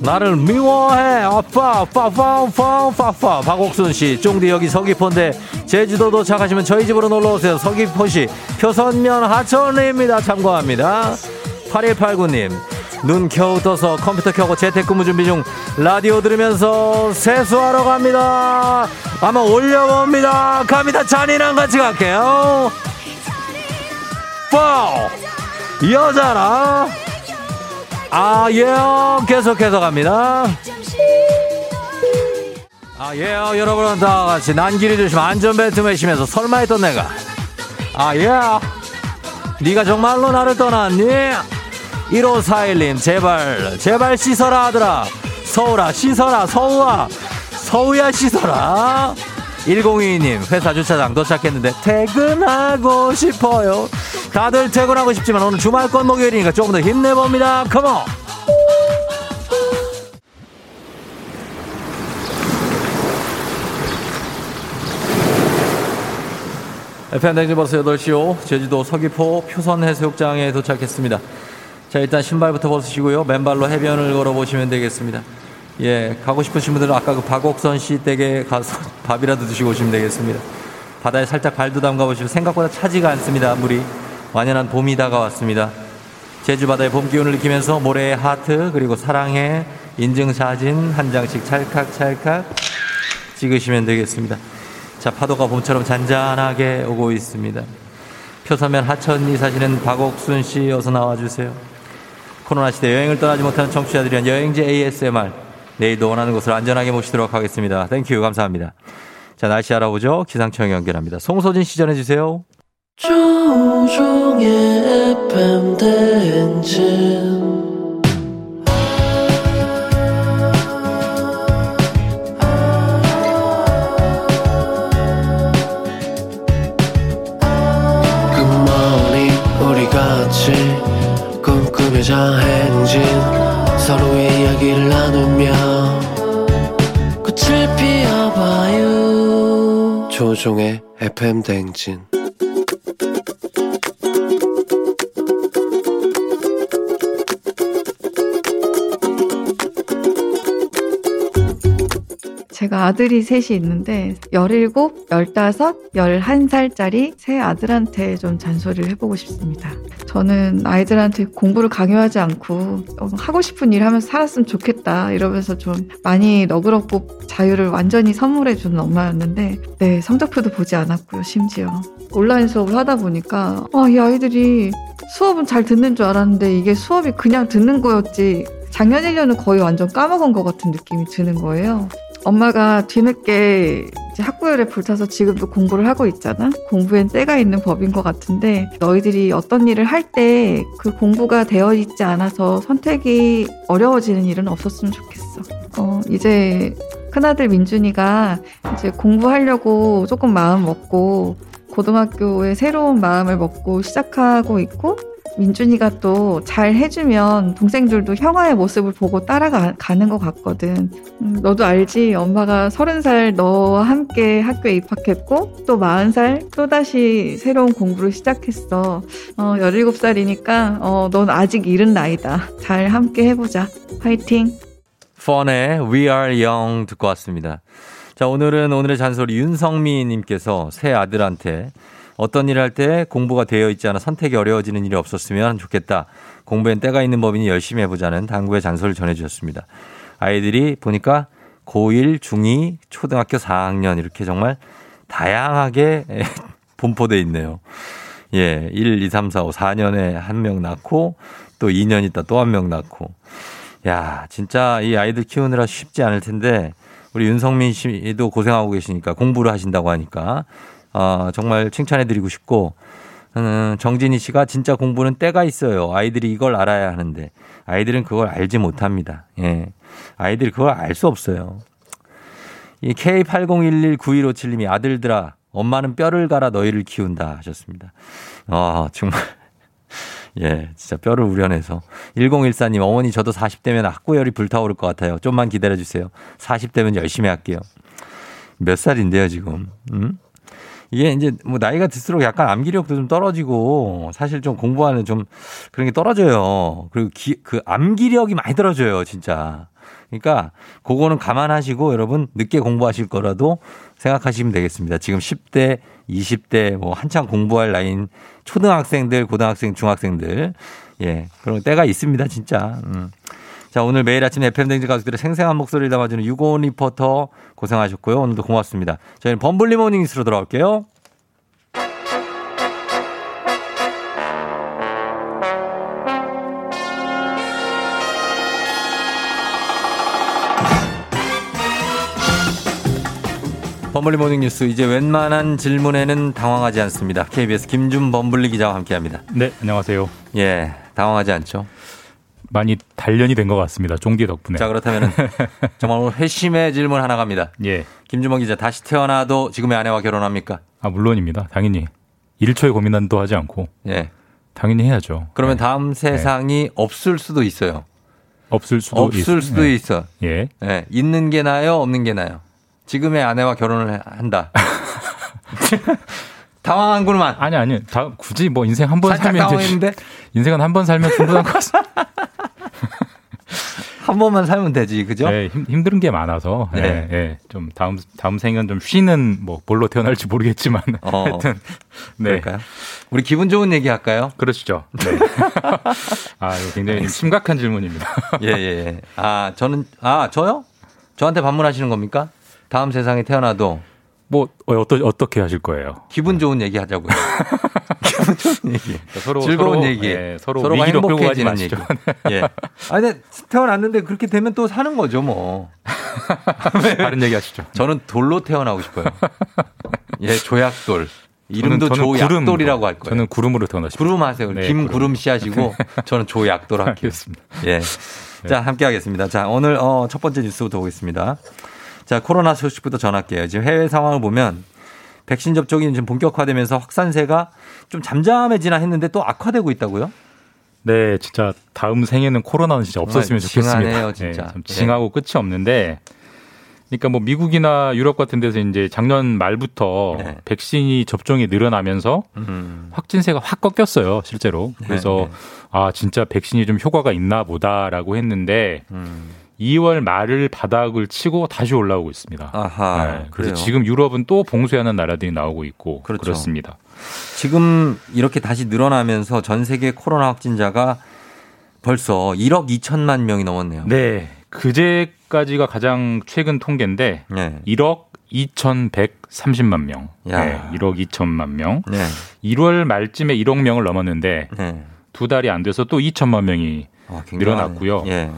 나를 미워해. 아빠 파파파파파 박옥순 씨 쫑디 여기 서귀포인데 제주도 도착하시면 저희 집으로 놀러 오세요. 서귀포시 표선면 하천입니다. 참고합니다. 8189님 눈 겨우 떠서 컴퓨터 켜고 재택근무 준비 중 라디오 들으면서 세수하러 갑니다. 아마 올려봅니다. 갑니다. 잔이랑 같이 갈게요. 파우 여자라 아, 예, 계속해서 갑니다. 아, 예, 여러분 다 같이 난길이 조심 안전벨트 매시면서 설마 했던 내가. 아, 예. 네가 정말로 나를 떠났니? 1541님, 제발, 제발 씻어라 하더라. 서울아, 씻어라, 서우아. 서우야, 씻어라. 1022님, 회사 주차장 도착했는데 퇴근하고 싶어요. 다들 퇴근하고 싶지만 오늘 주말권 목요일이니까 조금 더 힘내봅니다. 컴온! FM댕지 버스 8시 5 제주도 서귀포 표선해수욕장에 도착했습니다. 자 일단 신발부터 벗으시고요. 맨발로 해변을 걸어보시면 되겠습니다. 예, 가고 싶으신 분들은 아까 그 박옥선 씨 댁에 가서 밥이라도 드시고 오시면 되겠습니다. 바다에 살짝 발도 담가 보시고 생각보다 차지가 않습니다. 물이 완연한 봄이 다가왔습니다. 제주 바다의 봄 기운을 느끼면서 모래의 하트 그리고 사랑의 인증 사진 한 장씩 찰칵찰칵 찍으시면 되겠습니다. 자, 파도가 봄처럼 잔잔하게 오고 있습니다. 표서면 하천이 사시는 박옥순 씨 어서 나와 주세요. 코로나 시대 여행을 떠나지 못하는 청취자들을 위한 여행지 ASMR. 내일도 원하는 곳을 안전하게 모시도록 하겠습니다. Thank you, 감사합니다. 자, 날씨 알아보죠. 기상청 연결합니다. 송소진 씨 전해주세요. 같이 꿈꾸며자 행진 서로의 이야기를 나누며 꽃을 피워봐요. 조종의 FM 대행진 제가 아들이 셋이 있는데 17, 15, 11살짜리 세 아들한테 좀 잔소리를 해보고 싶습니다. 저는 아이들한테 공부를 강요하지 않고 어, 하고 싶은 일 하면서 살았으면 좋겠다 이러면서 좀 많이 너그럽고 자유를 완전히 선물해 주는 엄마였는데 네 성적표도 보지 않았고요 심지어 온라인 수업을 하다 보니까 아, 이 아이들이 수업은 잘 듣는 줄 알았는데 이게 수업이 그냥 듣는 거였지 작년 1년은 거의 완전 까먹은 것 같은 느낌이 드는 거예요. 엄마가 뒤늦게 이제 학구열에 불타서 지금도 공부를 하고 있잖아. 공부엔 때가 있는 법인 것 같은데 너희들이 어떤 일을 할 때 그 공부가 되어 있지 않아서 선택이 어려워지는 일은 없었으면 좋겠어. 어, 이제 큰아들 민준이가 이제 공부하려고 조금 마음 먹고 고등학교에 새로운 마음을 먹고 시작하고 있고 민준이가 또 잘 해주면 동생들도 형아의 모습을 보고 따라가는 것 같거든. 음, 너도 알지? 엄마가 서른 살 너와 함께 학교에 입학했고 또 마흔 살 또다시 새로운 공부를 시작했어. 어, 17살이니까 어, 넌 아직 이른 나이다. 잘 함께 해보자. 화이팅! 펀의 We Are Young 듣고 왔습니다. 자, 오늘은 오늘의 잔소리 윤성미님께서 새 아들한테 어떤 일을 할 때 공부가 되어 있지 않아 선택이 어려워지는 일이 없었으면 좋겠다. 공부엔 때가 있는 법이니 열심히 해보자는 당구의 잔소리를 전해주셨습니다. 아이들이 보니까 고1, 중2, 초등학교 4학년 이렇게 정말 다양하게 분포돼 있네요. 예, 1, 2, 3, 4, 5, 4년에 한 명 낳고 또 2년 있다 또 한 명 낳고. 야, 진짜 이 아이들 키우느라 쉽지 않을 텐데 우리 윤성민 씨도 고생하고 계시니까 공부를 하신다고 하니까 어, 정말 칭찬해드리고 싶고 음, 정진희 씨가 진짜 공부는 때가 있어요. 아이들이 이걸 알아야 하는데 아이들은 그걸 알지 못합니다. 예, 아이들이 그걸 알 수 없어요. 이 K80119157님이 아들들아 엄마는 뼈를 갈아 너희를 키운다 하셨습니다. 아 정말 예, 진짜 뼈를 우려내서. 1014님, 어머니 저도 40대면 학구열이 불타오를 것 같아요. 좀만 기다려주세요. 40대면 열심히 할게요. 몇 살인데요, 지금? 음? 이게 이제 뭐 나이가 들수록 약간 암기력도 좀 떨어지고 사실 좀 공부하는 좀 그런 게 떨어져요. 그리고 기, 그 암기력이 많이 떨어져요, 진짜. 그러니까 그거는 감안하시고 여러분 늦게 공부하실 거라도 생각하시면 되겠습니다. 지금 10대, 20대 뭐 한창 공부할 나이인 초등학생들, 고등학생, 중학생들 예 그런 때가 있습니다, 진짜. 음. 자 오늘 매일 아침 FM 대행진 가족들의 생생한 목소리를 담아주는 유고원 리포터 고생하셨고요. 오늘도 고맙습니다. 저희는 범블리 모닝 뉴스로 돌아올게요. 범블리 모닝 뉴스 이제 웬만한 질문에는 당황하지 않습니다. KBS 김준 범블리 기자와 함께합니다. 네, 안녕하세요. 예, 당황하지 않죠? 많이 단련이 된 것 같습니다. 종디 덕분에. 자, 그렇다면 정말 오늘 회심의 질문 하나 갑니다. 예. 김주먹 기자, 다시 태어나도 지금의 아내와 결혼합니까? 아, 물론입니다. 당연히. 1초의 고민도 하지 않고. 예. 당연히 해야죠. 그러면 다음 세상이 없을 수도 있어요. 없을 수도 없을 있- 수도 예. 있어. 예. 예. 있는 게 나아요, 없는 게 나아요? 지금의 아내와 결혼을 한다. 당황한구만. 아니, 아니. 다, 굳이 뭐 인생 한 번 살면 이제? 인생은 한 번 살면 충분한 것 같습니다. 한 번만 살면 되지, 그죠? 네, 힘, 힘든 게 많아서. 예, 네. 예. 좀 다음, 다음 생은 좀 쉬는 뭐 뭘로 태어날지 모르겠지만. 어. 하여튼. 네. 그럴까요? 우리 기분 좋은 얘기 할까요? 그러시죠. 네. 아, 이거 굉장히 좀 심각한 질문입니다. 예, 예, 예. 아, 저는, 아, 저요? 저한테 반문하시는 겁니까? 다음 세상에 태어나도 뭐, 어, 어떠, 어떻게 하실 거예요? 기분 좋은 얘기 하자고요. 기분 좋은 얘기. 서로, 즐거운 서로, 얘기. 예, 서로 서로가 행복해지는 얘기. 예. 아, 근데 태어났는데 그렇게 되면 또 사는 거죠, 뭐. 다른 얘기 하시죠. 저는 돌로 태어나고 싶어요. 예, 조약돌. 이름도 조약돌이라고 할 거예요. 저는 구름으로 태어나시죠. 구름 하세요. 네, 김구름 씨 하시고 저는 조약돌 할게요. 알겠습니다. 예. 자, 함께 하겠습니다. 자, 오늘 어, 첫 번째 뉴스부터 보겠습니다. 자, 코로나 소식부터 전할게요. 지금 해외 상황을 보면 백신 접종이 지금 본격화되면서 확산세가 좀 잠잠해지나 했는데 또 악화되고 있다고요? 네, 진짜 다음 생에는 코로나는 진짜 없었으면 정말 좋겠습니다. 징하네요, 진짜. 네, 참 징하고 끝이 없는데, 그러니까 뭐 미국이나 유럽 같은 데서 이제 작년 말부터 네. 백신이 접종이 늘어나면서 음. 확진세가 확 꺾였어요, 실제로. 그래서 네, 아 진짜 백신이 좀 효과가 있나 보다라고 했는데 음. 2월 말을 바닥을 치고 다시 올라오고 있습니다. 아하. 네, 그래서 그래요. 지금 유럽은 또 봉쇄하는 나라들이 나오고 있고 그렇죠. 그렇습니다 지금 이렇게 다시 늘어나면서 전 세계 코로나 확진자가 벌써 1억 2천만 명이 넘었네요. 네, 그제까지가 가장 최근 통계인데 네. 1억 2,130만 명. 야. 네, 1억 2천만 명. 네. 1월 말쯤에 1억 명을 넘었는데 네. 두 달이 안 돼서 또 2천만 명이 아. 늘어났고요. 예.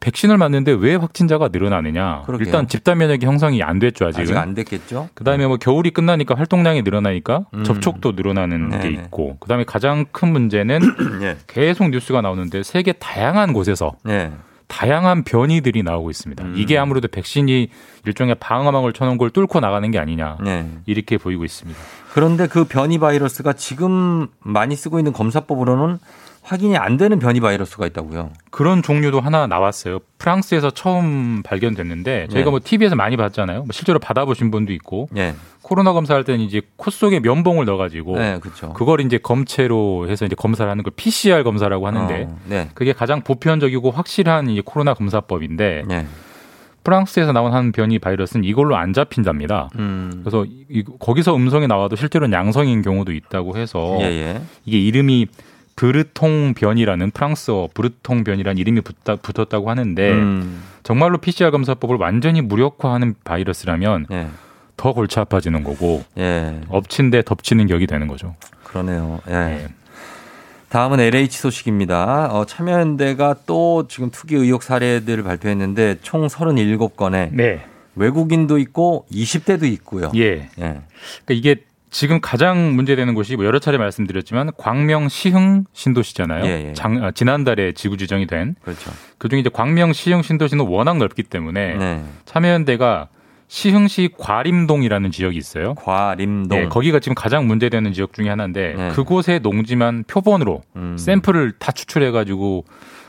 백신을 맞는데 왜 확진자가 늘어나느냐? 그러게요. 일단 집단 면역이 형성이 안 됐죠 아직은. 아직 안 됐겠죠? 그다음에 뭐 겨울이 끝나니까 활동량이 늘어나니까 음. 접촉도 늘어나는 게 네네. 있고 그다음에 가장 큰 문제는 예. 계속 뉴스가 나오는데 세계 다양한 곳에서 예. 다양한 변이들이 나오고 있습니다. 음. 이게 아무래도 백신이 일종의 방어망을 쳐놓은 걸 뚫고 나가는 게 아니냐 네. 이렇게 보이고 있습니다. 그런데 그 변이 바이러스가 지금 많이 쓰고 있는 검사법으로는 확인이 안 되는 변이 바이러스가 있다고요. 그런 종류도 하나 나왔어요. 프랑스에서 처음 발견됐는데 저희가 네. 뭐 TV에서 많이 봤잖아요. 뭐 실제로 받아보신 분도 있고 예. 코로나 검사할 때는 이제 코 속에 면봉을 넣어가지고 네, 그렇죠. 그걸 이제 검체로 해서 이제 검사를 하는 걸 PCR 검사라고 하는데 어, 네. 그게 가장 보편적이고 확실한 이 코로나 검사법인데 네. 프랑스에서 나온 한 변이 바이러스는 이걸로 안 잡힌답니다. 음. 그래서 이, 거기서 음성이 나와도 실제로는 양성인 경우도 있다고 해서 예, 예. 이게 이름이 브르통 변이라는 프랑스어 브르통 변이라는 이름이 붙다, 붙었다고 하는데 음. 정말로 PCR 검사법을 완전히 무력화하는 바이러스라면 예. 더 골치 아파지는 거고 예. 엎친 데 덮치는 격이 되는 거죠. 그러네요. 예. 네. 다음은 LH 소식입니다. 어, 참여연대가 또 지금 투기 의혹 사례들을 발표했는데 총 37건에 네. 외국인도 있고 20대도 있고요. 예. 예. 그러니까 이게 지금 가장 문제되는 곳이 뭐 여러 차례 말씀드렸지만 광명 시흥 신도시잖아요. 예, 예. 장- 아, 지난달에 지구 지정이 된 그렇죠. 그중에 이제 광명 시흥 신도시는 워낙 넓기 때문에 네. 참여연대가 시흥시 과림동이라는 지역이 있어요. 과림동. 네, 거기가 지금 가장 문제되는 지역 중에 하나인데 네. 그곳의 농지만 표본으로 음. 샘플을 다 추출해 가지고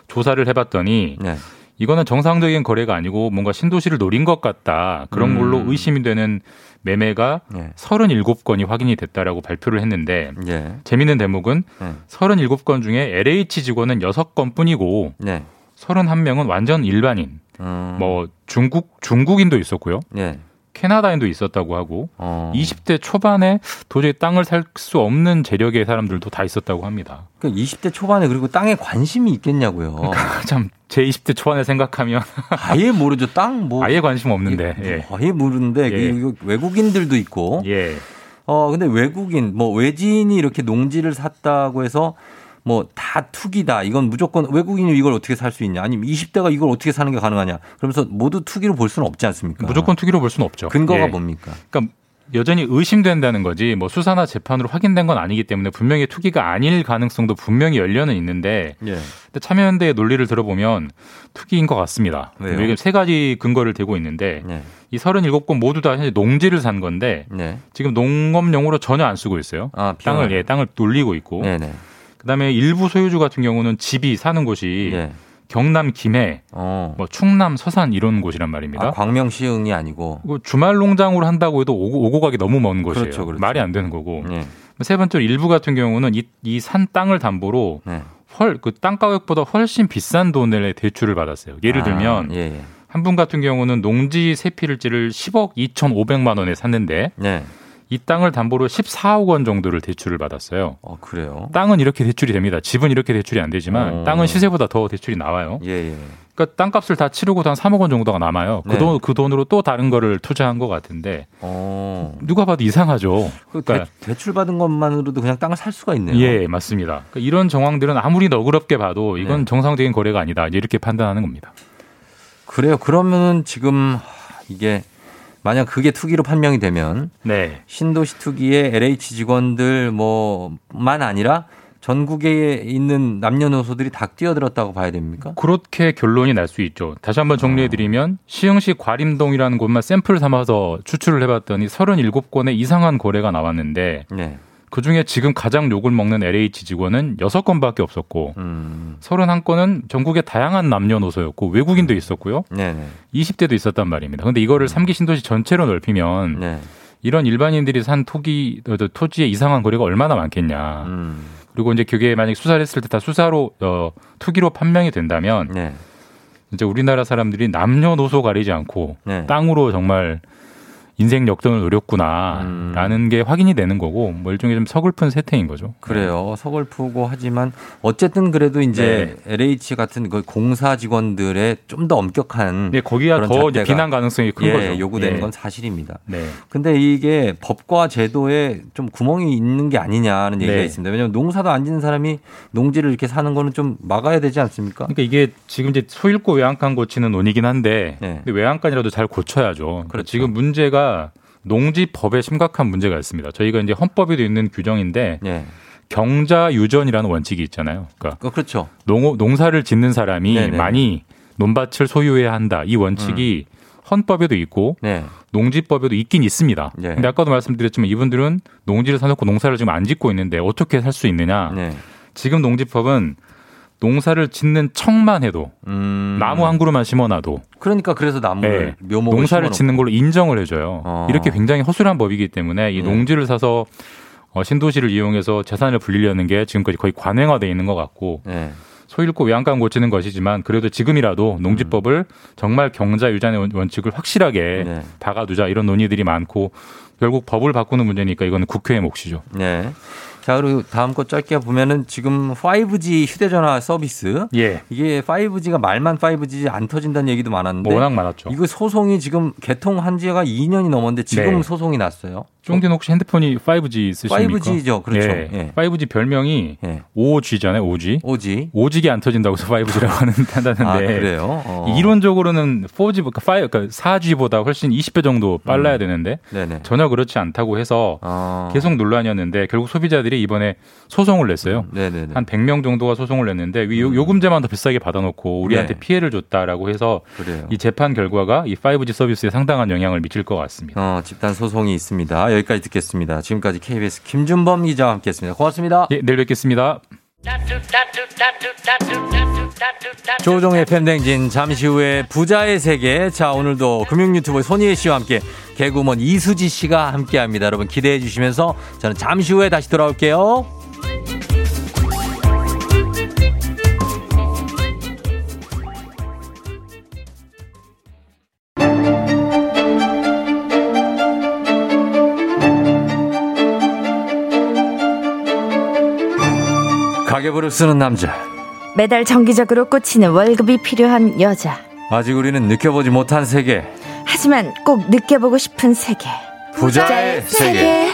조사를 해봤더니 네. 이거는 정상적인 거래가 아니고 뭔가 신도시를 노린 것 같다. 그런 음. 걸로 의심이 되는 매매가 네. 37건이 확인이 됐다라고 발표를 했는데 예. 재밌는 대목은 네. 37건 중에 LH 직원은 6건 뿐이고 네. 31명은 완전 일반인. 음. 뭐 중국 중국인도 있었고요. 예. 캐나다인도 있었다고 하고 어. 20대 초반에 도저히 땅을 살 수 없는 재력의 사람들도 다 있었다고 합니다. 그러니까 20대 초반에 그리고 땅에 관심이 있겠냐고요. 참제 20대 초반에 생각하면 아예 모르죠. 땅 뭐. 아예 관심 없는데. 예. 아예 모르는데 예. 그 외국인들도 있고. 예. 어 근데 외국인 뭐 외지인이 이렇게 농지를 샀다고 해서 뭐 다 투기다. 이건 무조건 외국인이 이걸 어떻게 살 수 있냐? 아니면 20대가 이걸 어떻게 사는 게 가능하냐? 그러면서 모두 투기로 볼 수는 없지 않습니까? 무조건 투기로 볼 수는 없죠. 근거가 예. 뭡니까? 그러니까 여전히 의심된다는 거지 뭐 수사나 재판으로 확인된 건 아니기 때문에 분명히 투기가 아닐 가능성도 분명히 열려는 있는데 예. 근데 참여연대의 논리를 들어보면 투기인 것 같습니다. 왜요? 이게 세 가지 근거를 대고 있는데 네. 이 37곳 모두 다 현재 농지를 산 건데 네. 지금 농업용으로 전혀 안 쓰고 있어요. 아, 땅을 예, 땅을 돌리고 있고. 네네. 그다음에 일부 소유주 같은 경우는 집이 사는 곳이 예. 경남 김해, 어. 뭐 충남 서산 이런 곳이란 말입니다. 아, 광명 시흥이 아니고. 그리고 주말 농장으로 한다고 해도 오고, 오고 가기 너무 먼 곳이에요. 그렇죠, 그렇죠. 말이 안 되는 거고. 예. 세 번째로 일부 같은 경우는 이이산 땅을 담보로 네. 헐그 땅 가격보다 훨씬 비싼 돈을 대출을 받았어요. 예를 아, 들면 예, 예. 한분 같은 경우는 농지 세 필지를 10억 2,500만 원에 샀는데 네. 이 땅을 담보로 14억 원 정도를 대출을 받았어요. 어, 그래요? 땅은 이렇게 대출이 됩니다. 집은 이렇게 대출이 안 되지만 어. 땅은 시세보다 더 대출이 나와요. 예, 예. 그러니까 땅값을 다 치르고 한 3억 원 정도가 남아요. 그, 네. 돈, 그 돈으로 또 다른 거를 투자한 것 같은데 어. 누가 봐도 이상하죠. 그 그러니까 대, 대출 받은 것만으로도 그냥 땅을 살 수가 있네요. 예, 맞습니다. 그러니까 이런 정황들은 아무리 너그럽게 봐도 이건 네. 정상적인 거래가 아니다. 이렇게 판단하는 겁니다. 그래요. 그러면 지금 이게 만약 그게 투기로 판명이 되면 네. 신도시 투기의 LH 직원들 뭐만 아니라 전국에 있는 남녀노소들이 다 뛰어들었다고 봐야 됩니까? 그렇게 결론이 날 수 있죠. 다시 한번 정리해드리면 시흥시 과림동이라는 곳만 샘플 삼아서 추출을 해봤더니 37건의 이상한 거래가 나왔는데 네. 그 중에 지금 가장 욕을 먹는 LH 직원은 6건밖에 없었고 음. 31건은 전국의 다양한 남녀노소였고 외국인도 있었고요. 네네. 20대도 있었단 말입니다. 근데 이거를 삼기 신도시 전체로 넓히면 네. 이런 일반인들이 산 토기 어, 저 토지의 이상한 거래가 얼마나 많겠냐. 음. 그리고 이제 그게 만약 수사를 했을 때 다 수사로 어, 투기로 판명이 된다면 네. 이제 우리나라 사람들이 남녀노소 가리지 않고 네. 땅으로 정말 인생 역전을 노렸구나라는 게 확인이 되는 거고 뭐 일종의 좀 서글픈 세태인 거죠. 그래요. 서글프고 하지만 어쨌든 그래도 이제 LH 같은 그 공사 직원들의 좀 더 엄격한 네, 그런 더 비난 가능성이 큰 예, 거죠. 요구되는 예. 건 사실입니다. 네. 근데 이게 법과 제도에 좀 구멍이 있는 게 아니냐는 얘기가 네. 있습니다. 왜냐하면 농사도 안 짓는 사람이 농지를 이렇게 사는 거는 좀 막아야 되지 않습니까? 그러니까 이게 지금 이제 소일고 외양간 고치는 논이긴 한데 네. 외양간이라도 잘 고쳐야죠. 그러니까 그렇죠. 지금 문제가 농지법에 심각한 문제가 있습니다. 저희가 이제 헌법에도 있는 규정인데 네. 경자 유전이라는 원칙이 있잖아요. 그러니까 어, 그렇죠. 농, 농사를 짓는 사람이 네네. 많이 논밭을 소유해야 한다. 이 원칙이 헌법에도 있고 음. 네. 농지법에도 있긴 있습니다. 네. 근데 아까도 말씀드렸지만 이분들은 농지를 사놓고 농사를 지금 안 짓고 있는데 어떻게 살 수 있느냐? 네. 지금 농지법은 농사를 짓는 척만 해도 음. 나무 한 그루만 심어놔도 그러니까 그래서 나무를 네, 묘목을 농사를 심어놓고. 짓는 걸로 인정을 해줘요. 어. 이렇게 굉장히 허술한 법이기 때문에 이 네. 농지를 사서 어, 신도시를 이용해서 재산을 불리려는 게 지금까지 거의 관행화돼 있는 것 같고 네. 소잃고 외양간 고치는 것이지만 그래도 지금이라도 농지법을 정말 경자 유전의 원- 원칙을 확실하게 네. 박아두자 이런 논의들이 많고 결국 법을 바꾸는 문제니까 이거는 국회의 몫이죠. 네. 자, 그리고 다음 거 짧게 보면은 지금 5G 휴대전화 서비스. 예. 이게 5G가 말만 5G 안 터진다는 얘기도 많았는데. 뭐 워낙 많았죠. 이거 소송이 지금 개통한 지가 2년이 넘었는데 지금 네. 소송이 났어요. 쫑디는 혹시 핸드폰이 5G 쓰십니까? 5G죠. 그렇죠. 예. 예. 5G 별명이 5G잖아요. 5G. 5G. 5G가 안 터진다고 해서 5G라고 하는 한다는데 아, 그래요? 어. 이론적으로는 4G, 그러니까 5, 그러니까 4G보다 훨씬 20배 정도 빨라야 되는데 음. 네네. 전혀 그렇지 않다고 해서 어. 계속 논란이었는데 결국 소비자들이 이번에 소송을 냈어요. 네네네. 한 100명 정도가 소송을 냈는데 요- 요금제만 더 비싸게 받아놓고 우리한테 네. 피해를 줬다라고 해서 그래요. 이 재판 결과가 이 5G 서비스에 상당한 영향을 미칠 것 같습니다. 어, 집단 소송이 있습니다. 여기까지 듣겠습니다. 지금까지 KBS 김준범 기자와 함께했습니다. 고맙습니다. 예, 내일 뵙겠습니다. 조종의 팬댕진 잠시 후에 부자의 세계. 자, 오늘도 금융 유튜버 손희애 씨와 함께 개구먼 이수지 씨가 함께 합니다. 여러분 기대해 주시면서 저는 잠시 후에 다시 돌아올게요. 가계부를 쓰는 남자. 매달 정기적으로 꽂히는 월급이 필요한 여자. 아직 우리는 느껴보지 못한 세계. 하지만 꼭 느껴보고 싶은 세계. 부자의 세계.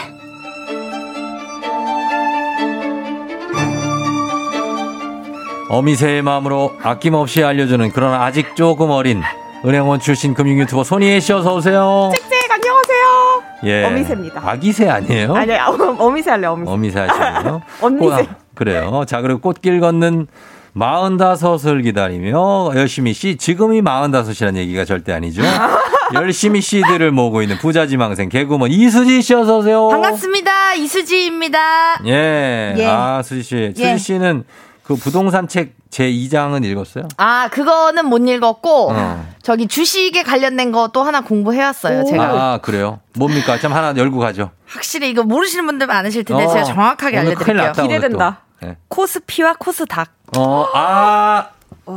어미새의 마음으로 아낌없이 알려주는 그런 아직 조금 어린 은행원 출신 금융 유튜버 손희애 씨 어서 오세요. 네, 안녕하세요. 예. 어미새입니다. 아기새 아니에요? 아니, 어, 어미새 할래, 어미새. 어미새 하시네요. 언니새. 꽃- 그래요. 자, 그리고 꽃길 걷는 마흔다섯을 기다리며 열심히 씨, 지금이 마흔다섯이라는 얘기가 절대 아니죠. 열심히 씨들을 모으고 있는 부자지망생 개그우먼 이수지 씨 어서 오세요. 반갑습니다. 이수지입니다. 예. 예. 아, 수지 씨. 예. 수지 씨는 그 부동산 책 제 2장은 읽었어요? 아, 그거는 못 읽었고, 어. 저기 주식에 관련된 것도 하나 공부해왔어요, 제가. 아, 그래요? 뭡니까? 참 하나 열고 가죠. 확실히 이거 모르시는 분들 많으실 텐데, 어, 제가 정확하게 알려드릴게요. 기대된다. 또. 예. 코스피와 코스닥. 어, 아,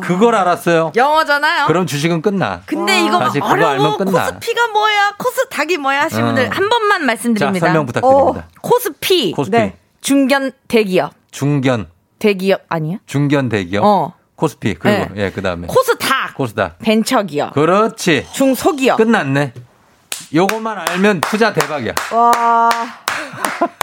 그걸 알았어요. 영어잖아요. 그럼 주식은 끝나. 근데 이거 막 사실 그거 알면 어려워. 끝나. 코스피가 뭐야, 코스닥이 뭐야 하시는 어. 분들 한 번만 말씀드립니다. 자, 설명 부탁드립니다. 어, 코스피. 코스피. 네. 중견 대기업. 중견, 대기업 아니야? 중견 대기업. 어. 코스피. 그리고 예, 그다음에 코스닥. 코스닥. 벤처기업. 그렇지. 중소기업. 끝났네. 요것만 알면 투자 대박이야. 와.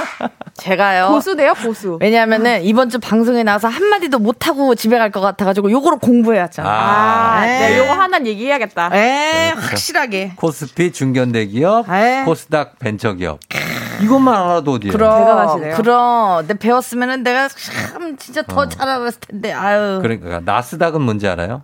제가요. 고수네요, 고수. 왜냐하면은 이번 주 방송에 나와서 한마디도 못하고 집에 갈 것 같아가지고 요거로 공부해왔잖아. 아, 네, 요거 하나 얘기해야겠다. 에 확실하게. 코스피 중견 대기업, 에이. 코스닥 벤처기업. 이것만 알아도 어디야? 그럼 그럼 내 배웠으면은 내가 참 진짜 더 잘 알았을 텐데 아유. 그러니까 나스닥은 뭔지 알아요?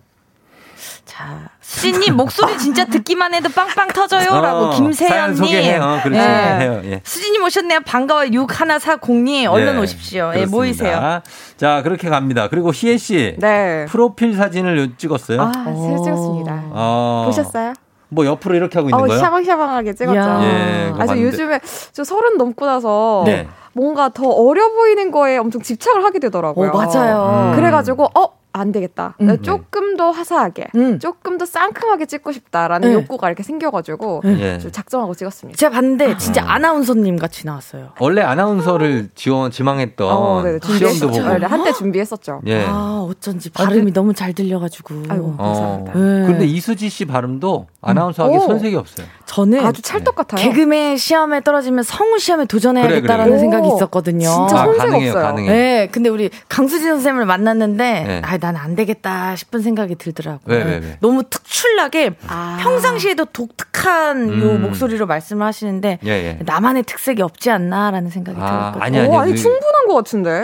수진님 목소리 진짜 듣기만 해도 빵빵 터져요라고 어, 김세연님. 어, 그렇지. 해요. 예. 수진님 오셨네요. 반가워요. 6140님 얼른 예, 오십시오. 예. 모이세요. 자, 그렇게 갑니다. 그리고 희애 씨. 네. 프로필 사진을 찍었어요. 아, 새로 찍었습니다. 어. 보셨어요? 뭐 옆으로 이렇게 하고 있는 어, 거예요? 샤방샤방하게 찍었죠. 야. 예, 아, 저 봤는데. 요즘에 저 서른 넘고 나서 네. 뭔가 더 어려 보이는 거에 엄청 집착을 하게 되더라고요. 어, 맞아요. 음. 그래가지고 어. 안 되겠다. 음. 나 조금 더 화사하게, 조금 더 상큼하게 찍고 싶다라는 네. 욕구가 이렇게 생겨가지고 예. 좀 작정하고 찍었습니다. 제가 봤는데 진짜 어. 아나운서님 같이 나왔어요. 원래 아나운서를 지원 지망했던 어, 네, 시험도 준비했었죠. 보고. 네, 한때 준비했었죠. 예. 아 어쩐지 발음이 너무 잘 들려가지고. 아이고 어. 네. 근데 이수지 씨 발음도 아나운서하기 오. 손색이 없어요. 저는 아주 찰떡 같아요. 개그맨 시험에 떨어지면 성우 시험에 도전해야겠다라는 그래, 그래. 생각이 오, 있었거든요. 진짜 아, 손색 가능해요, 없어요. 가능해. 네, 근데 우리 강수진 선생님을 만났는데, 네. 아, 난 안 되겠다 싶은 생각이 들더라고요. 왜, 왜, 왜? 너무 특출나게 아. 평상시에도 독특한 요 음. 목소리로 말씀을 하시는데, 예, 예. 나만의 특색이 없지 않나라는 생각이 아, 들었거든요. 아니, 아니, 오, 아니 그- 충분한 것 같은데.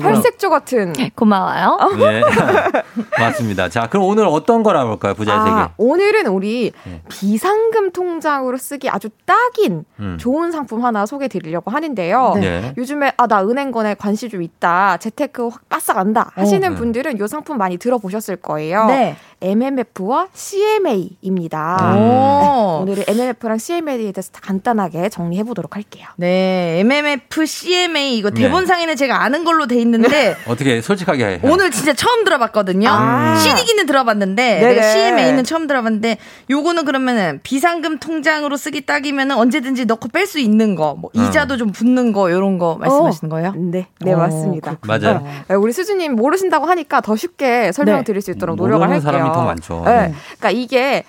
팔색조 같은. 고마워요. 예. 맞습니다. 자, 그럼 오늘 어떤 걸 알아볼까요? 부자의 세계. 아, 오늘은 우리 네. 비상금 통장으로 쓰기 아주 딱인 음. 좋은 상품 하나 소개해 드리려고 하는데요. 네. 요즘에 아 나 은행권에 관심 좀 있다. 재테크 확 빠싹 안다 하시는 네. 분들은 이 상품 많이 들어보셨을 거예요. 네. MMF와 CMA입니다. 음. 오. 오늘은 MMF랑 CMA에 대해서 다 간단하게 정리해 보도록 할게요. 네, MMF, CMA, 이거 네. 대본상에는 제가 아는 걸로 돼 있는데, 어떻게 솔직하게 해. 오늘 진짜 처음 들어봤거든요. 아. CD기는 들어봤는데 CMA는 처음 들어봤는데 요거는 그러면은 비상금 통장으로 쓰기 딱이면은 언제든지 넣고 뺄 수 있는 거, 뭐 어. 이자도 좀 붙는 거 이런 거 말씀하시는 거예요? 네, 네 어, 맞습니다. 맞아요. 네, 우리 수준님 모르신다고 하니까 더 쉽게 설명드릴 수 있도록 노력을 모르는 할게요. 사람이 더 많죠. 네. 네. 그러니까 이게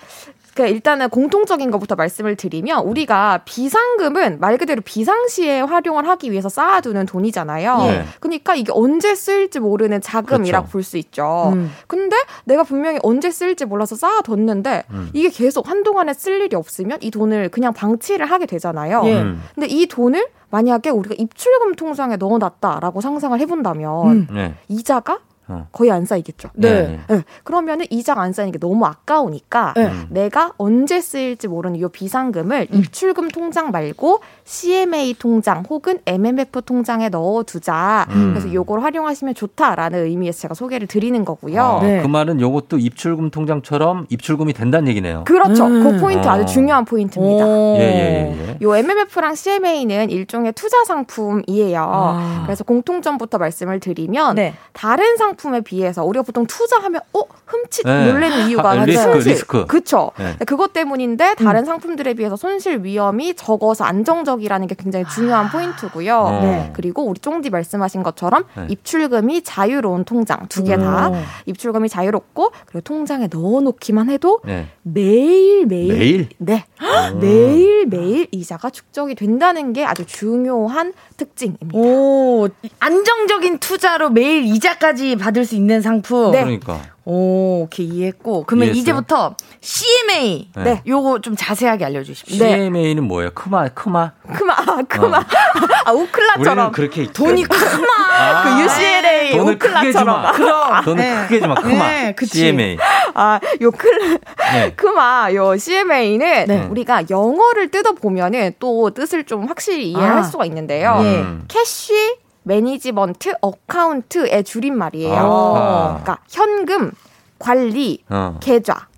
그 일단은 공통적인 것부터 말씀을 드리면 우리가 비상금은 말 그대로 비상시에 활용을 하기 위해서 쌓아두는 돈이잖아요. 네. 그러니까 이게 언제 쓰일지 모르는 자금이라고 그렇죠. 볼수 있죠. 음. 근데 내가 분명히 언제 쓰일지 몰라서 쌓아뒀는데 음. 이게 계속 한동안에 쓸 일이 없으면 이 돈을 그냥 방치를 하게 되잖아요. 예. 음. 근데 이 돈을 만약에 우리가 입출금 통장에 넣어놨다라고 상상을 해본다면 음. 네. 이자가 어. 거의 안 쌓이겠죠. 네. 네. 그러면은 이자가 안 쌓이는 게 너무 아까우니까 네. 음. 내가 언제 쓰일지 모르는 이 비상금을 입출금 통장 말고 CMA 통장 혹은 MMF 통장에 넣어두자. 음. 그래서 요걸 활용하시면 좋다라는 의미에서 제가 소개를 드리는 거고요. 아, 네. 그 말은 요것도 입출금 통장처럼 입출금이 된다는 얘기네요. 그렇죠. 음. 그 포인트 어. 아주 중요한 포인트입니다. 오. 예, 예, 예, 예. 요 MMF랑 CMA는 일종의 투자 상품이에요. 아. 그래서 공통점부터 말씀을 드리면 네. 다른 상품 에 비해서 우리가 보통 투자하면 어 흠칫 네. 놀라는 이유가 아, 리스크, 손실. 리스크. 그쵸. 네. 그것 때문인데 다른 상품들에 비해서 손실 위험이 적어서 안정적이라는 게 굉장히 중요한 포인트고요. 어. 네. 그리고 우리 쫑디 말씀하신 것처럼 네. 입출금이 자유로운 통장 두 개다 오. 입출금이 자유롭고 그리고 통장에 넣어놓기만 해도 네. 매일 매일 매일? 네 오. 매일 매일 이자가 축적이 된다는 게 아주 중요한 특징입니다. 오, 안정적인 투자로 매일 이자까지 받을 수 있는 상품. 네. 그러니까. 오, 오케이, 이해했고. 그러면 이해했어요? 이제부터 CMA. 네. 네. 요거 좀 자세하게 알려 주십시오. CMA는 뭐예요? 크마, 크마? 크마, 아, 크마. 아, 우리는 우클라처럼. 그렇게 돈이 크마. 아. 그 UCLA 돈을 크게. 우클라처럼. 그럼. 돈을 네. 크게 주마. 크마. 네, 그치. CMA. 아, 요 클, 네. 크마, 요 CMA는 네. 우리가 영어를 뜯어보면은 또 뜻을 좀 확실히 이해할 아. 수가 있는데요. 예. 음. cash, management, account의 줄임말이에요. 아하. 그러니까 현금, 관리, 어. 계좌.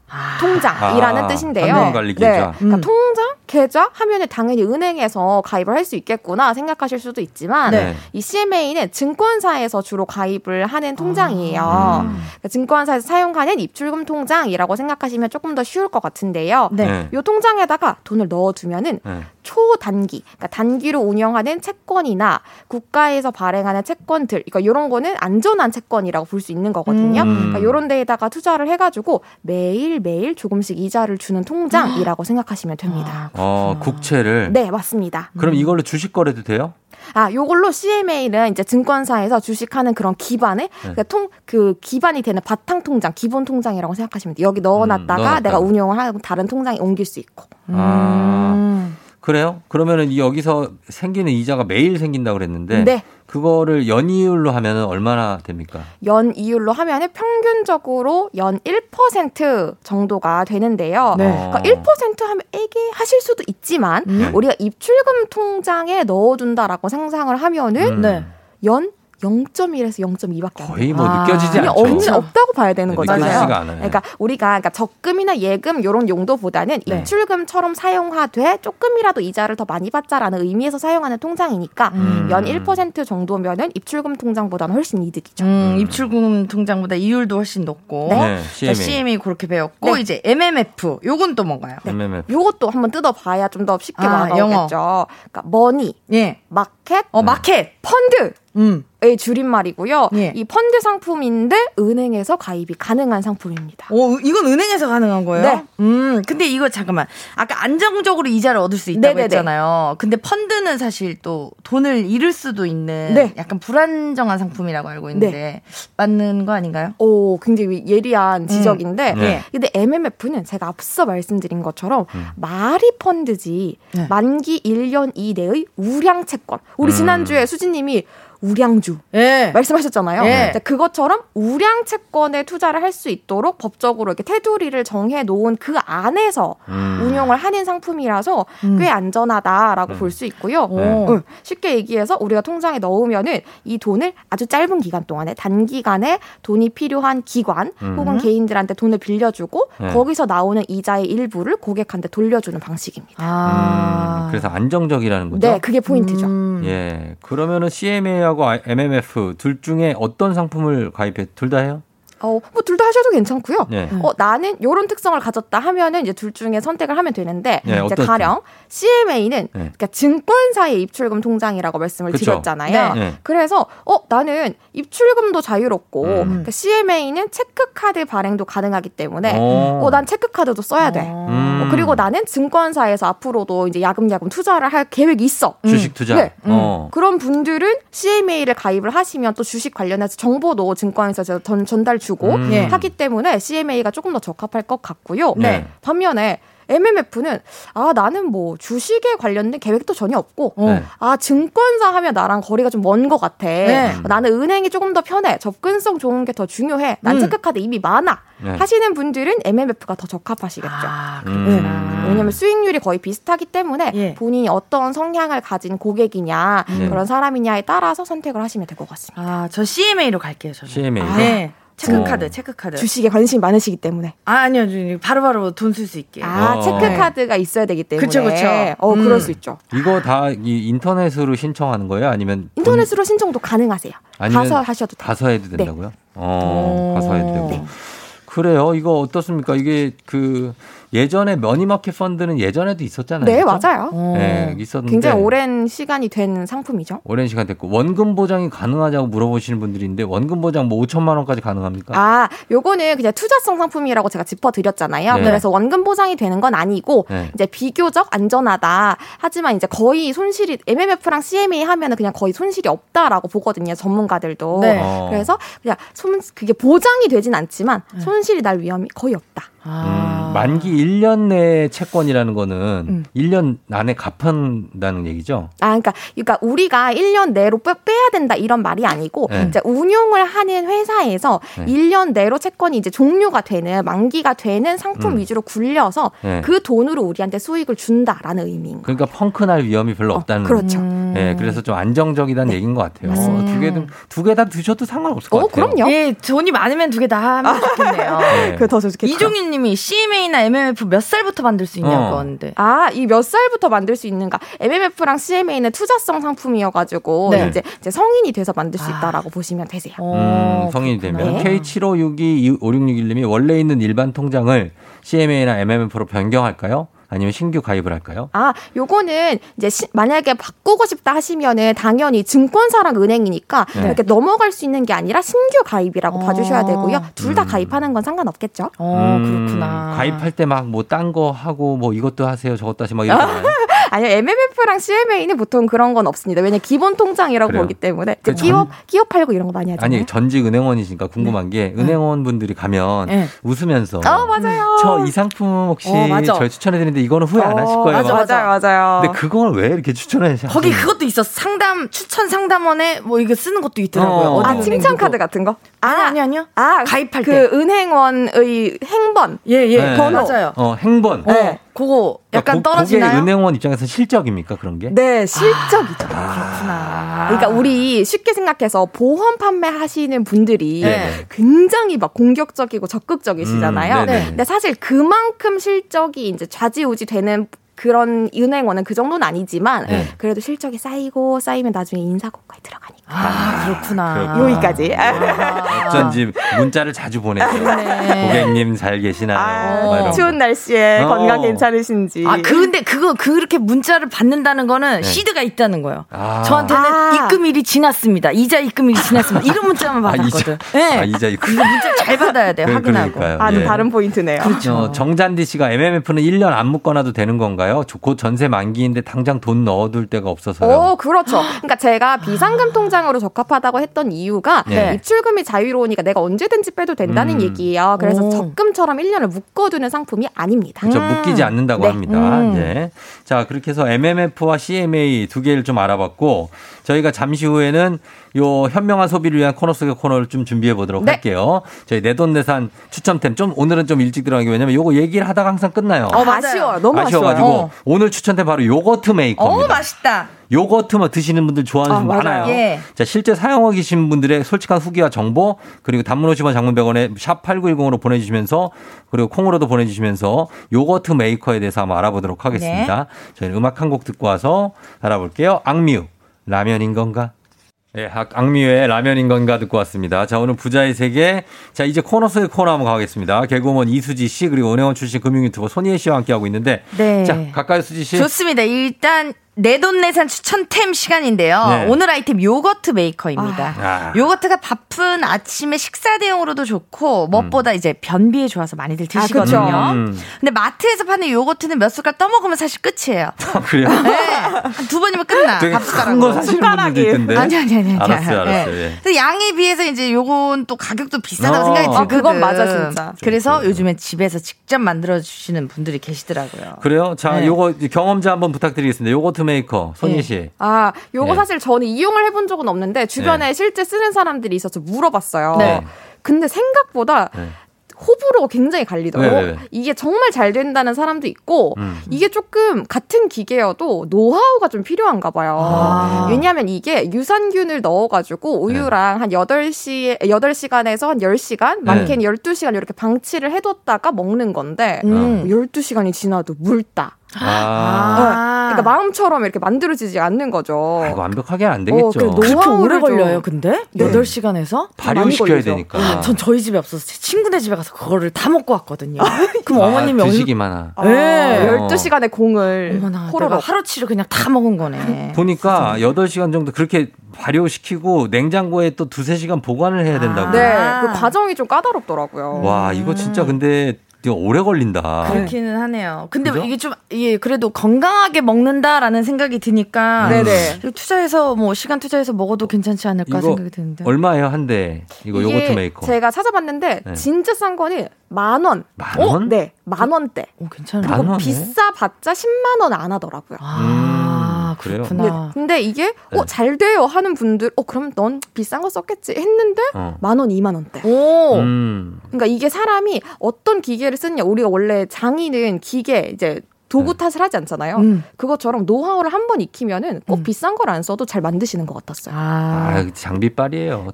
통장이라는 아, 뜻인데요. 현금 관리 계좌. 네. 그러니까 음. 통장, 계좌 하면은 당연히 은행에서 가입을 할 수 있겠구나 생각하실 수도 있지만 네. 이 CMA는 증권사에서 주로 가입을 하는 통장이에요. 음. 그러니까 증권사에서 사용하는 입출금 통장이라고 생각하시면 조금 더 쉬울 것 같은데요. 네. 네. 이 통장에다가 돈을 넣어두면은 네. 초단기, 그러니까 단기로 운영하는 채권이나 국가에서 발행하는 채권들, 그러니까 이런 거는 안전한 채권이라고 볼 수 있는 거거든요. 음. 그러니까 이런 데에다가 투자를 해가지고 매일 매일 조금씩 이자를 주는 통장이라고 생각하시면 됩니다. 어, 국채를. 네, 맞습니다. 그럼 이걸로 주식 거래도 돼요? 아, 요걸로 CMA는 이제 증권사에서 주식하는 그런 기반에 네. 그러니까 통, 그 기반이 되는 바탕 통장, 기본 통장이라고 생각하시면 돼요. 여기 넣어놨다가 음, 넣어놨다가. 내가 운영을 하고 다른 통장에 옮길 수 있고. 아. 그래요? 그러면은 이 여기서 생기는 이자가 매일 생긴다고 그랬는데 네. 그거를 연이율로 하면은 얼마나 됩니까? 연 이율로 하면은 평균적으로 연 1% 정도가 되는데요. 네. 그러니까 1% 하면 애기 하실 수도 있지만 네. 우리가 입출금 통장에 넣어둔다라고 상상을 하면은 음. 네. 연 0.1에서 0.2밖에 안 돼요. 거의 뭐 아. 느껴지지 않죠. 없는 없다고 봐야 되는 네, 거잖아요. 느껴지지가 않아요. 그러니까 우리가 그러니까 적금이나 예금 이런 용도보다는 네. 입출금처럼 사용하되 조금이라도 이자를 더 많이 받자라는 의미에서 사용하는 통장이니까 음. 연1% 정도면은 입출금 통장보다는 훨씬 이득이죠. 음, 입출금 통장보다 이율도 훨씬 높고. 네, 자, CMA. CMA 그렇게 배웠고 네. 이제 MMF 요건 또 뭔가요? MMF. 요것도 한번 뜯어봐야 좀 더 쉽게 아, 와닿겠죠. 그러니까 money, 예. 마켓, 어, market. fund. 음. 의 줄임말이고요. 예. 이 펀드 상품인데 은행에서 가입이 가능한 상품입니다. 오, 이건 은행에서 가능한 거예요? 네. 음, 근데 이거 잠깐만. 아까 안정적으로 이자를 얻을 수 있다고 네네네. 했잖아요. 근데 펀드는 사실 또 돈을 잃을 수도 있는 네. 약간 불안정한 상품이라고 알고 있는데 맞는 거 아닌가요? 오, 굉장히 예리한 지적인데, 네. 근데 MMF는 제가 앞서 말씀드린 것처럼 음. 말이 펀드지 네. 만기 1년 이내의 우량 채권. 우리 음. 지난주에 수진 님이 우량주 예. 말씀하셨잖아요. 예. 그것처럼 우량 채권에 투자를 할 수 있도록 법적으로 이렇게 테두리를 정해 놓은 그 안에서 음. 운용을 하는 상품이라서 음. 꽤 안전하다라고 볼수 있고요. 네. 응, 쉽게 얘기해서 우리가 통장에 넣으면은 이 돈을 아주 짧은 기간 동안에 단기간에 돈이 필요한 기관 음. 혹은 개인들한테 돈을 빌려주고 네. 거기서 나오는 이자의 일부를 고객한테 돌려주는 방식입니다. 아. 음, 그래서 안정적이라는 거죠. 네, 그게 포인트죠. 음. 예. 그러면은 CMA하고 MMF 둘 중에 어떤 상품을 가입해? 둘 다 해요? 어, 뭐 둘 다 하셔도 괜찮고요. 네. 어, 나는 요런 특성을 가졌다 하면은 이제 둘 중에 선택을 하면 되는데 네, 이제 어떤 가령 CMA는 네. 그러니까 증권사의 입출금 통장이라고 말씀을 그쵸. 드렸잖아요. 네. 그래서 어, 나는 입출금도 자유롭고 음. 그러니까 CMA는 체크카드 발행도 가능하기 때문에 오. 어, 난 체크카드도 써야 돼. 음. 어, 그리고 나는 증권사에서 앞으로도 이제 야금야금 투자를 할 계획이 있어. 주식 투자. 네. 어. 그런 분들은 CMA를 가입을 하시면 또 주식 관련해서 정보도 증권에서 저- 전, 전달 주고 음. 예. 하기 때문에 CMA가 조금 더 적합할 것 같고요. 네. 반면에 MMF는 아 나는 뭐 주식에 관련된 계획도 전혀 없고 네. 아 증권사 하면 나랑 거리가 좀 먼 것 같아. 네. 나는 은행이 조금 더 편해. 접근성 좋은 게 더 중요해. 난 음. 체크카드 이미 많아. 네. 하시는 분들은 MMF가 더 적합하시겠죠. 아, 음. 네. 왜냐면 수익률이 거의 비슷하기 때문에 예. 본인이 어떤 성향을 가진 고객이냐 네. 그런 사람이냐에 따라서 선택을 하시면 될 것 같습니다. 아, 저 CMA로 갈게요, 저는. CMA. 네. 체크카드, 어. 체크카드. 주식에 관심이 많으시기 때문에 아, 아니요. 저 바로바로 돈 쓸 수 있게. 아 어. 체크카드가 있어야 되기 때문에 그쵸, 그쵸. 어 음. 그럴 수 있죠. 이거 다 이 인터넷으로 신청하는 거예요? 아니면 인터넷으로 신청도 가능하세요. 아니면 가서 하셔도 돼요. 가서 해도 네. 된다고요? 어, 가서 해도 되고. 네. 그래요. 이거 어떻습니까? 이게 그 예전에 money market fund는 예전에도 있었잖아요. 네, 그죠? 맞아요. 네, 있었는데 굉장히 오랜 시간이 된 상품이죠. 오랜 시간 됐고 원금 보장이 가능하냐고 물어보시는 분들이 있는데 원금 보장 뭐 5천만 원까지 가능합니까? 아, 요거는 그냥 투자성 상품이라고 제가 짚어 드렸잖아요. 네. 그래서 원금 보장이 되는 건 아니고 네. 이제 비교적 안전하다. 하지만 이제 거의 손실이 MMF랑 CMA 하면은 그냥 거의 손실이 없다라고 보거든요. 전문가들도. 네. 어. 그래서 그냥 손 그게 보장이 되진 않지만 손실이 날 위험이 거의 없다. 음, 만기 1년 내 채권이라는 거는 음. 1년 안에 갚한다는 얘기죠. 아, 그러니까, 그러니까 우리가 1년 내로 빼, 빼야 된다 이런 말이 아니고 네. 이제 운용을 하는 회사에서 네. 1년 내로 채권이 이제 종료가 되는 만기가 되는 상품 음. 위주로 굴려서 네. 그 돈으로 우리한테 수익을 준다라는 의미인 거예요. 그러니까 펑크 날 위험이 별로 없다는. 그렇죠. 네, 그래서 좀 안정적이다는 얘기인 것 같아요. 맞습니다. 두개 다 드셔도 상관없을 것 같아요. 예, 돈이 많으면 두 개 다 하면 좋겠네요. 네. 그게 더 좋겠다. 이종 윤 님이 CMA나 MMF 몇 살부터 만들 수 있냐고 어. 하는데. 아, 이 몇 살부터 만들 수 있는가? MMF랑 CMA는 투자성 상품이어가지고 네. 이제, 이제 성인이 돼서 만들 수 있다라고 보시면 되세요. 음, 성인이 되면 네. K75625661님이 원래 있는 일반 통장을 CMA나 MMF로 변경할까요? 아니면 신규 가입을 할까요? 아, 요거는 이제 시- 만약에 바꾸고 싶다 하시면은 당연히 증권사랑 은행이니까 네. 이렇게 넘어갈 수 있는 게 아니라 신규 가입이라고 어. 봐주셔야 되고요. 둘다 음. 가입하는 건 상관없겠죠. 어, 음, 그렇구나. 가입할 때 막 뭐 딴 거 하고 뭐 이것도 하세요 저것도 하세요 막 이러잖 아요. 아니요, MMF랑 CMA는 보통 그런 건 없습니다. 왜냐 기본 통장이라고 그래요. 보기 때문에 그 전- 기업 기업 팔고 이런 거 많이 하잖아요. 아니 전직 은행원이시니까 궁금한 게 은행원 분들이 가면 네. 웃으면서 어, 맞아요. 저 이 상품 혹시 어. 저희 추천해드리는데 이거는 후회 안 하실 거예요. 맞아, 막. 맞아. 맞아요. 근데 그걸 왜 이렇게 추천해? 거기 그것도 있어. 상담 추천 상담원에 뭐 이거 쓰는 것도 있더라고요. 어. 아, 칭찬. 카드 같은 거? 아니 아니 아니요. 아, 가입할 그 때. 은행원의 행번. 예, 예. 네. 번호. 맞아요. 어 행본. 어, 그거 약간 그러니까 고- 떨어지나요? 그게 은행원 입장에서 실적입니까 그런 게? 네, 실적이죠. 그렇구나. 그러니까 우리 쉽게 생각해서 보험 판매하시는 분들이 네. 굉장히 막 공격적이고 적극적이시잖아요. 음, 네네. 근데 사실 그만큼 실적이 이제 좌지우지 되는 그런 은행원은 그 정도는 아니지만 네. 그래도 실적이 쌓이고 쌓이면 나중에 인사고과에 들어가니까 아, 그렇구나. 여기까지. 어쩐지 문자를 자주 보내요. 그러네. 고객님 잘 계시나요? 아, 추운 날씨에 어. 건강 괜찮으신지. 아, 근데 그거 그렇게 문자를 받는다는 거는 네. 시드가 있다는 거예요. 아. 저한테는 아. 입금일이 지났습니다. 이자 입금일이 지났습니다. 이런 문자만 아, 받았거든. 이자, 네. 아, 이자 이거. 이거 문자 잘 받아야 돼요. 그- 확인하고. 그러니까요. 아, 예. 다른 포인트네요. 어, 정잔디 씨가 MMF는 1년 안 묶어놔도 되는 건가요? 저- 곧 전세 만기인데 당장 돈 넣어둘 데가 없어서요. 오, 그렇죠. 그러니까 제가 비상금 통장으로 적합하다고 했던 이유가 네. 입출금이 자유로우니까 내가 언제든지 빼도 된다는 음. 얘기예요. 그래서 오. 적금처럼 1년을 묶어두는 상품이 아닙니다. 그렇죠. 묶이지 않는다고 네. 합니다. 음. 예. 자, 그렇게 해서 MMF와 CMA 두 개를 좀 알아봤고 저희가 잠시 후에는 요 현명한 소비를 위한 코너 속의 코너를 좀 준비해 보도록 네. 할게요. 저희 내돈내산 추천템 좀 오늘은 좀 일찍 들어가기 왜냐면 요거 얘기를 하다가 항상 끝나요. 어, 아쉬워요. 너무 아쉬워요. 아쉬워 가지고 어. 오늘 추천템 바로 요거트 어, 메이커입니다. 맛있다. 요거트만 드시는 분들 좋아하는 아, 분. 많아요. 예. 자, 실제 사용하고 계신 분들의 솔직한 후기와 정보, 그리고 단문 50원 장문 100원에 샵 8910으로 보내 주시면서, 그리고 콩으로도 보내 주시면서 요거트 메이커에 대해서 한번 알아보도록 하겠습니다. 저희는 음악 한 곡 듣고 와서 알아볼게요. 악뮤, 라면인 건가? 예, 악- 악뮤의 라면인 건가 듣고 왔습니다. 자, 오늘 부자의 세계. 자, 이제 코너 속의 코너 한번 가겠습니다. 개그우먼 이수지 씨, 그리고 은행원 출신 금융 유튜버 손희애 씨와 함께하고 있는데. 네. 자, 가까이 수지 씨. 좋습니다. 일단 내돈내산 추천템 시간인데요. 네. 오늘 아이템 요거트 메이커입니다. 아. 요거트가 바쁜 아침에 식사 대용으로도 좋고 무엇보다 이제 변비에 좋아서 많이들 아, 드시거든요. 그쵸. 음. 근데 마트에서 파는 요거트는 몇 숟갈 떠먹으면 사실 끝이에요. 그래요? 네. 한두 번이면 끝나. 되게 밥큰 숟가락으로. 거 사시는 분들도 있던데. 아니 아니 아니. 아니. 알았어요, 알았어요. 네. 예. 양에 비해서 이제 요건 또 가격도 비싸다고 어. 생각이 아, 들거든. 그건 맞아, 진짜. 그래서 요즘에 집에서 직접 만들어 주시는 분들이 계시더라고요. 그래요? 자, 네. 요거 경험자 한번 부탁드리겠습니다. 요거트 메이커 손희애 씨. 아, 요거 네. 사실 저는 이용을 해본 적은 없는데 주변에 네. 실제 쓰는 사람들이 있어서 물어봤어요. 네. 근데 생각보다 네. 호불호가 굉장히 갈리더라고요. 왜, 왜, 왜? 이게 정말 잘 된다는 사람도 있고 음. 이게 조금 같은 기계여도 노하우가 좀 필요한가 봐요. 아. 왜냐하면 이게 유산균을 넣어가지고 우유랑 한 8시, 8시간에서 한 10시간, 많게는 12시간 이렇게 방치를 해뒀다가 먹는 건데 음. 12시간이 지나도 묽다. 아, 네. 그러니까 마음처럼 이렇게 만들어지지 않는 거죠. 이거 완벽하게 안 되겠죠. 어, 그렇게 오래 좀- 걸려요, 근데? 네. 8시간에서? 발효시켜야 되니까. 전 저희 집에 없어서 제 친구네 집에 가서 그거를 다 먹고 왔거든요. 그럼 아, 어머님이 드시기만 하. 네. 어. 12시간의 공을 어머나, 호로록. 내가 하루치를 그냥 다 먹은 거네. 보니까 8시간 정도 그렇게 발효시키고 냉장고에 또 두세 시간 보관을 해야 된다고. 네, 그 과정이 좀 까다롭더라고요. 와, 이거 진짜 근데 되게 오래 걸린다. 그렇기는 하네요. 근데 그죠? 이게 좀, 예, 그래도 건강하게 먹는다라는 생각이 드니까. 네네. 투자해서, 뭐, 시간 투자해서 먹어도 괜찮지 않을까 이거 생각이 드는데. 얼마예요, 한 대? 이거 이게 요거트 메이커. 제가 찾아봤는데 네. 진짜 싼 거는 만 원. 만 원? 네, 만 원대. 오, 괜찮아요. 만 원에? 비싸봤자 10만 원 안 하더라고요. 아, 그래요? 근데, 근데 이게 어잘 돼요 하는 분들 어 그럼 넌 비싼 거 썼겠지 했는데 어. 만 원, 이만 원대. 오. 음. 그러니까 이게 사람이 어떤 기계를 쓰냐 우리가 원래 장인은 기계 이제 도구 탓을 하지 않잖아요. 음. 그것처럼 노하우를 한 번 익히면은 꼭 비싼 걸 안 써도 잘 만드시는 것 같았어요. 아, 장비빨이에요.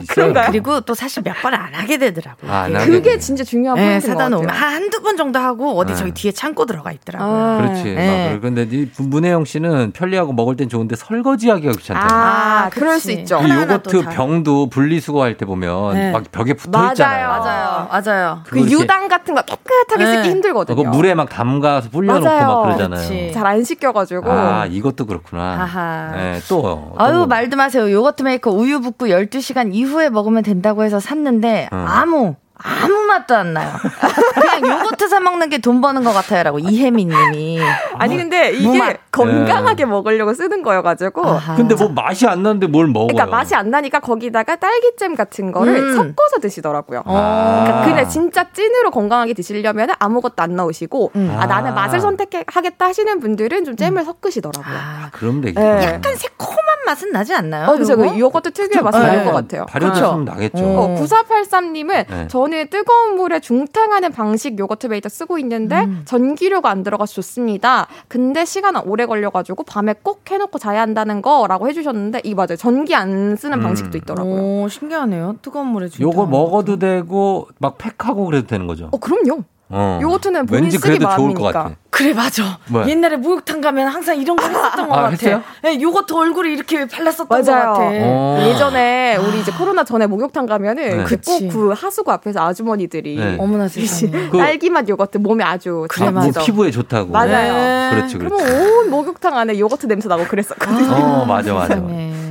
있어요. 그런가요? 그리고 또 사실 몇 번 안 하게 되더라고요. 아, 안 이게. 하게 그게 되네. 진짜 중요한 네, 포인트인 것 사다 놓으면. 한 한두 번 정도 하고 어디 네. 저기 뒤에 창고 들어가 있더라고요. 아, 그렇지. 네. 막 그런데 이 문혜영 씨는 편리하고 먹을 땐 좋은데 설거지하기가 귀찮잖아요. 아, 아, 그럴. 수 있죠. 이 하나하나 요거트 병도 분리수거할 때 보면 네. 막 벽에 붙어 있잖아요. 맞아요. 맞아요. 그 유당 같은 거 깨끗하게 네. 쓰기 힘들거든요. 그거 물에 막 담가서 불려놓고 맞아요. 막 그러잖아요. 잘 안 씻겨가지고. 아, 이것도 그렇구나. 아하. 네, 또. 아유 거? 말도 마세요. 요거트 메이커 우유 붓고 12시간 이후에 먹으면 된다고 해서 샀는데 어. 아무 아무 맛도 안 나요. 그냥 요거트 사 먹는 게 돈 버는 것 같아요라고 이혜민 님이. 아니 근데 이게 무맛. 건강하게 먹으려고 쓰는 거여 가지고. 아하. 근데 뭐 맛이 안 나는데 뭘 먹어요? 그러니까 맛이 안 나니까 거기다가 딸기잼 같은 거를 음. 섞어서 드시더라고요. 아. 그러니까 그냥 진짜 찐으로 건강하게 드시려면 아무것도 안 넣으시고 음. 아 나는 아. 맛을 선택하겠다 하시는 분들은 좀 잼을 섞으시더라고요. 아, 그럼 되겠다. 네. 약간 새콤한 맛은 나지 않나요? 어, 그죠. 요거? 그 요거트 특유의 맛이 네. 날것 같아요. 발효됐으면 나겠죠. 어. 어, 9483 님은 네. 저는 뜨거운 물에 중탕하는 방식 요거트 베이터 쓰고 있는데 음. 전기료가 안 들어가서 좋습니다. 근데 시간 오래 걸려가지고 밤에 꼭 해놓고 자야 한다는 거라고 해주셨는데 이 맞아요. 전기 안 쓰는 음. 방식도 있더라고요. 오, 신기하네요. 뜨거운 물에 좀. 요거 먹어도 되고 막 팩하고 그래도 되는 거죠. 어 그럼요. 어. 요거트는 본인 왠지 쓰기 그래도 좋을 마음이니까. 것 같아. 그래 맞아. 뭐야? 옛날에 목욕탕 가면 항상 이런 거 했었던 것 아, 같아. 했어요? 네, 요거트 얼굴에 이렇게 발랐었던 맞아요. 것 같아. 어. 예전에 우리 이제 코로나 전에 목욕탕 가면은 네. 그꼭 그치. 그 하수구 앞에서 아주머니들이 네. 어머나 세상에. 그- 딸기맛 요거트 몸에 아주 그래, 아, 뭐. 피부에 좋다고. 맞아요. 네. 그렇지, 그렇지. 그러면 온 목욕탕 안에 요거트 냄새 나고 그랬었거든요. 어, 맞아, 맞아.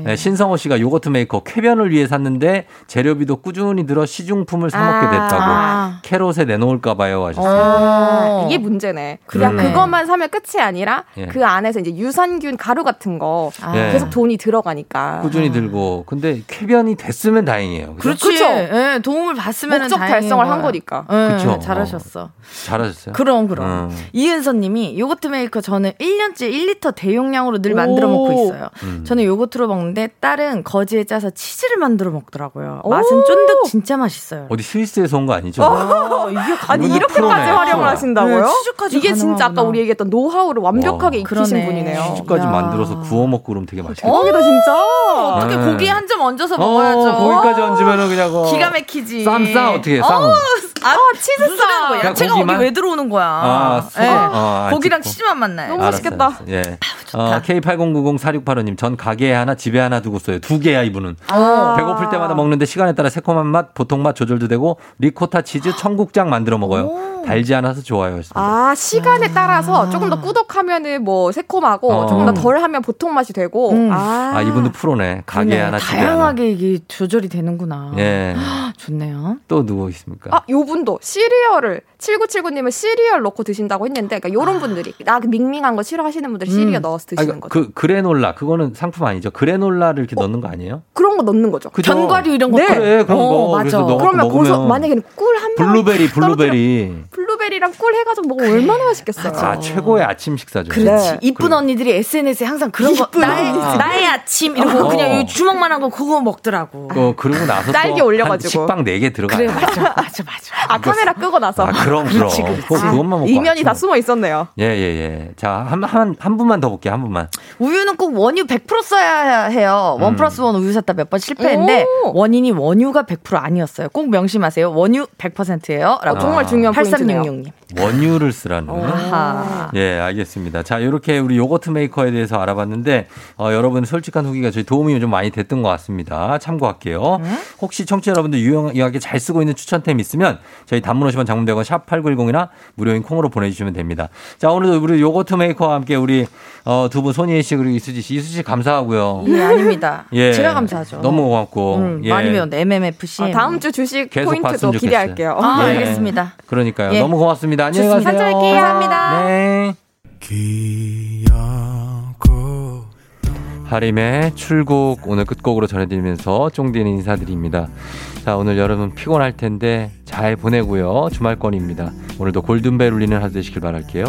네, 신성호 씨가 요거트 메이커 쾌변을 위해 샀는데 재료비도 꾸준히 들어 시중품을 사 먹게 됐다고. 아. carrot에 내놓을까 봐요 하셨어요. 어. 이게 문제네. 그냥 그러네. 그것만 사면 끝이 아니라 예. 그 안에서 이제 유산균 가루 같은 거 아. 예. 계속 돈이 들어가니까. 꾸준히 들고. 근데 쾌변이 됐으면 다행이에요. 그죠? 그쵸? 예, 도움을 봤으면 목적 달성을 한 거니까. 예, 그쵸. 잘하셨어. 잘하셨어요. 그럼 그럼. 어. 이은선 님이 요거트 메이커 저는 1년째 1리터 대용량으로 늘 만들어 오. 먹고 있어요. 음. 저는 요거트로 먹는 데 딸은 거즈에 짜서 치즈를 만들어 먹더라고요. 맛은 쫀득 진짜 맛있어요. 어디 스위스에서 온 거 아니죠? 어, 이게 아니 이렇게까지 활용을. 하신다고요? 네, 치즈까지 이게 진짜 아까 가능하구나. 우리 얘기했던 노하우를 완벽하게 와. 익히신 그러네. 분이네요. 치즈까지 야. 만들어서 구워 먹고 그러면 되게 맛있겠다. 대박이다 진짜. 어떻게 네. 고기에 한 점 얹어서 어, 먹어야죠. 거기까지 얹으면은 그냥 어. 기가 막히지. 쌈 싸, 어떻게 해? 어, 아, 치즈 싸. 거야? 야채가 고기만? 거기 왜 들어오는 거야? 아. 예. 어, 안 고기랑 찍고. 치즈만 만나요. 너무 알았어, 맛있겠다. 알았어. 예. 어, K80904685님, 전 가게에 하나, 집에 하나 두고 써요. 두 개야, 이분은. 아. 배고플 때마다 먹는데 시간에 따라 새콤한 맛, 보통 맛 조절도 되고, 리코타 치즈 청국장 만들어 먹어요. 달지 않아서 좋아요. 했습니다. 아 시간에 따라서 조금 더 꾸덕하면은 뭐 새콤하고 어. 조금 더 덜 하면 보통 맛이 되고. 음. 아, 아, 이분도 프로네. 가게 그러네. 하나, 집에 하나. 다양하게 이게 조절이 되는구나. 예. 좋네요. 또 누구 있습니까? 아, 요분 도 시리얼을 7979님은 시리얼 넣고 드신다고 했는데, 그러니까 요런 분들이 나그 밍밍한 거 싫어하시는 분들 시리얼 넣어서 아, 드시는 이거 거죠. 그 그래놀라 그거는 상품 아니죠? 그래놀라를 이렇게 넣는 거 아니에요? 그런 거 넣는 거죠. 그죠? 견과류 이런 거. 네. 그래 그런 어, 거 맞아. 그래서 넣어 그러면 거기서 만약에 꿀 한 방. 블루베리 블루베리 블루베리랑 꿀 해가지고 먹으면 얼마나 맛있겠어요. 아 최고의 아침 식사죠. 그렇지. 네. 이쁜 그래. 언니들이 SNS에 항상 그런 거 나의, 언니들. 나의 아침 이러고 어. 그냥 이 주먹만 한 거 그거 먹더라고. 어, 그러고 나서 딸기 또 올려가지고. 한 식빵 4개 들어가요. 그래 맞아 맞아 맞아. 아, 카메라 끄고 나서. 아, 그럼 그럼. 그렇지, 그렇지. 그거, 그것만 먹고 이면이 아침 다 숨어 있었네요. 예, 예, 예. 자, 한, 한, 한 분만 더 볼게요, 한 분만. 우유는 꼭 원유 100% 써야 해요. 원 음. 플러스 원 우유 샀다 몇 번 실패했는데 원인이 원유가 100% 아니었어요. 꼭 명심하세요. 원유 100%예요. 라고 정말 중요한 포인트네요. 이은영님. 원유를 쓰라는. 아하. 예, 알겠습니다. 자, 이렇게 우리 요거트 메이커에 대해서 알아봤는데, 어, 여러분 솔직한 후기가 저희 도움이 좀 많이 됐던 것 같습니다. 참고할게요. 혹시 청취자 여러분들 유용하게 잘 쓰고 있는 추천템 있으면 저희 단문 50원 장문 100원 샵 8910이나 무료인 콩으로 보내주시면 됩니다. 자, 오늘도 우리 요거트 메이커와 함께 우리 어, 두 분 손희애 씨 그리고 이수지 씨. 이수지 씨 감사하고요. 예, 아닙니다. 예. 제가 감사하죠. 너무 고맙고. 음, 예. 많이 배웠네. MMFC. 아, 다음 주 주식 계속 포인트도. 기대할게요. 아, 예. 알겠습니다. 그러니까요. 예. 너무 고맙습니다. 안녕히. 가세요. 감사합니다. 네. 하림의 출국 오늘 끝곡으로 전해드리면서 쫑디는 인사드립니다. 자, 오늘 여러분 피곤할 텐데 잘 보내고요. 주말권입니다. 오늘도 골든벨 울리는 하루 되시길 바랄게요.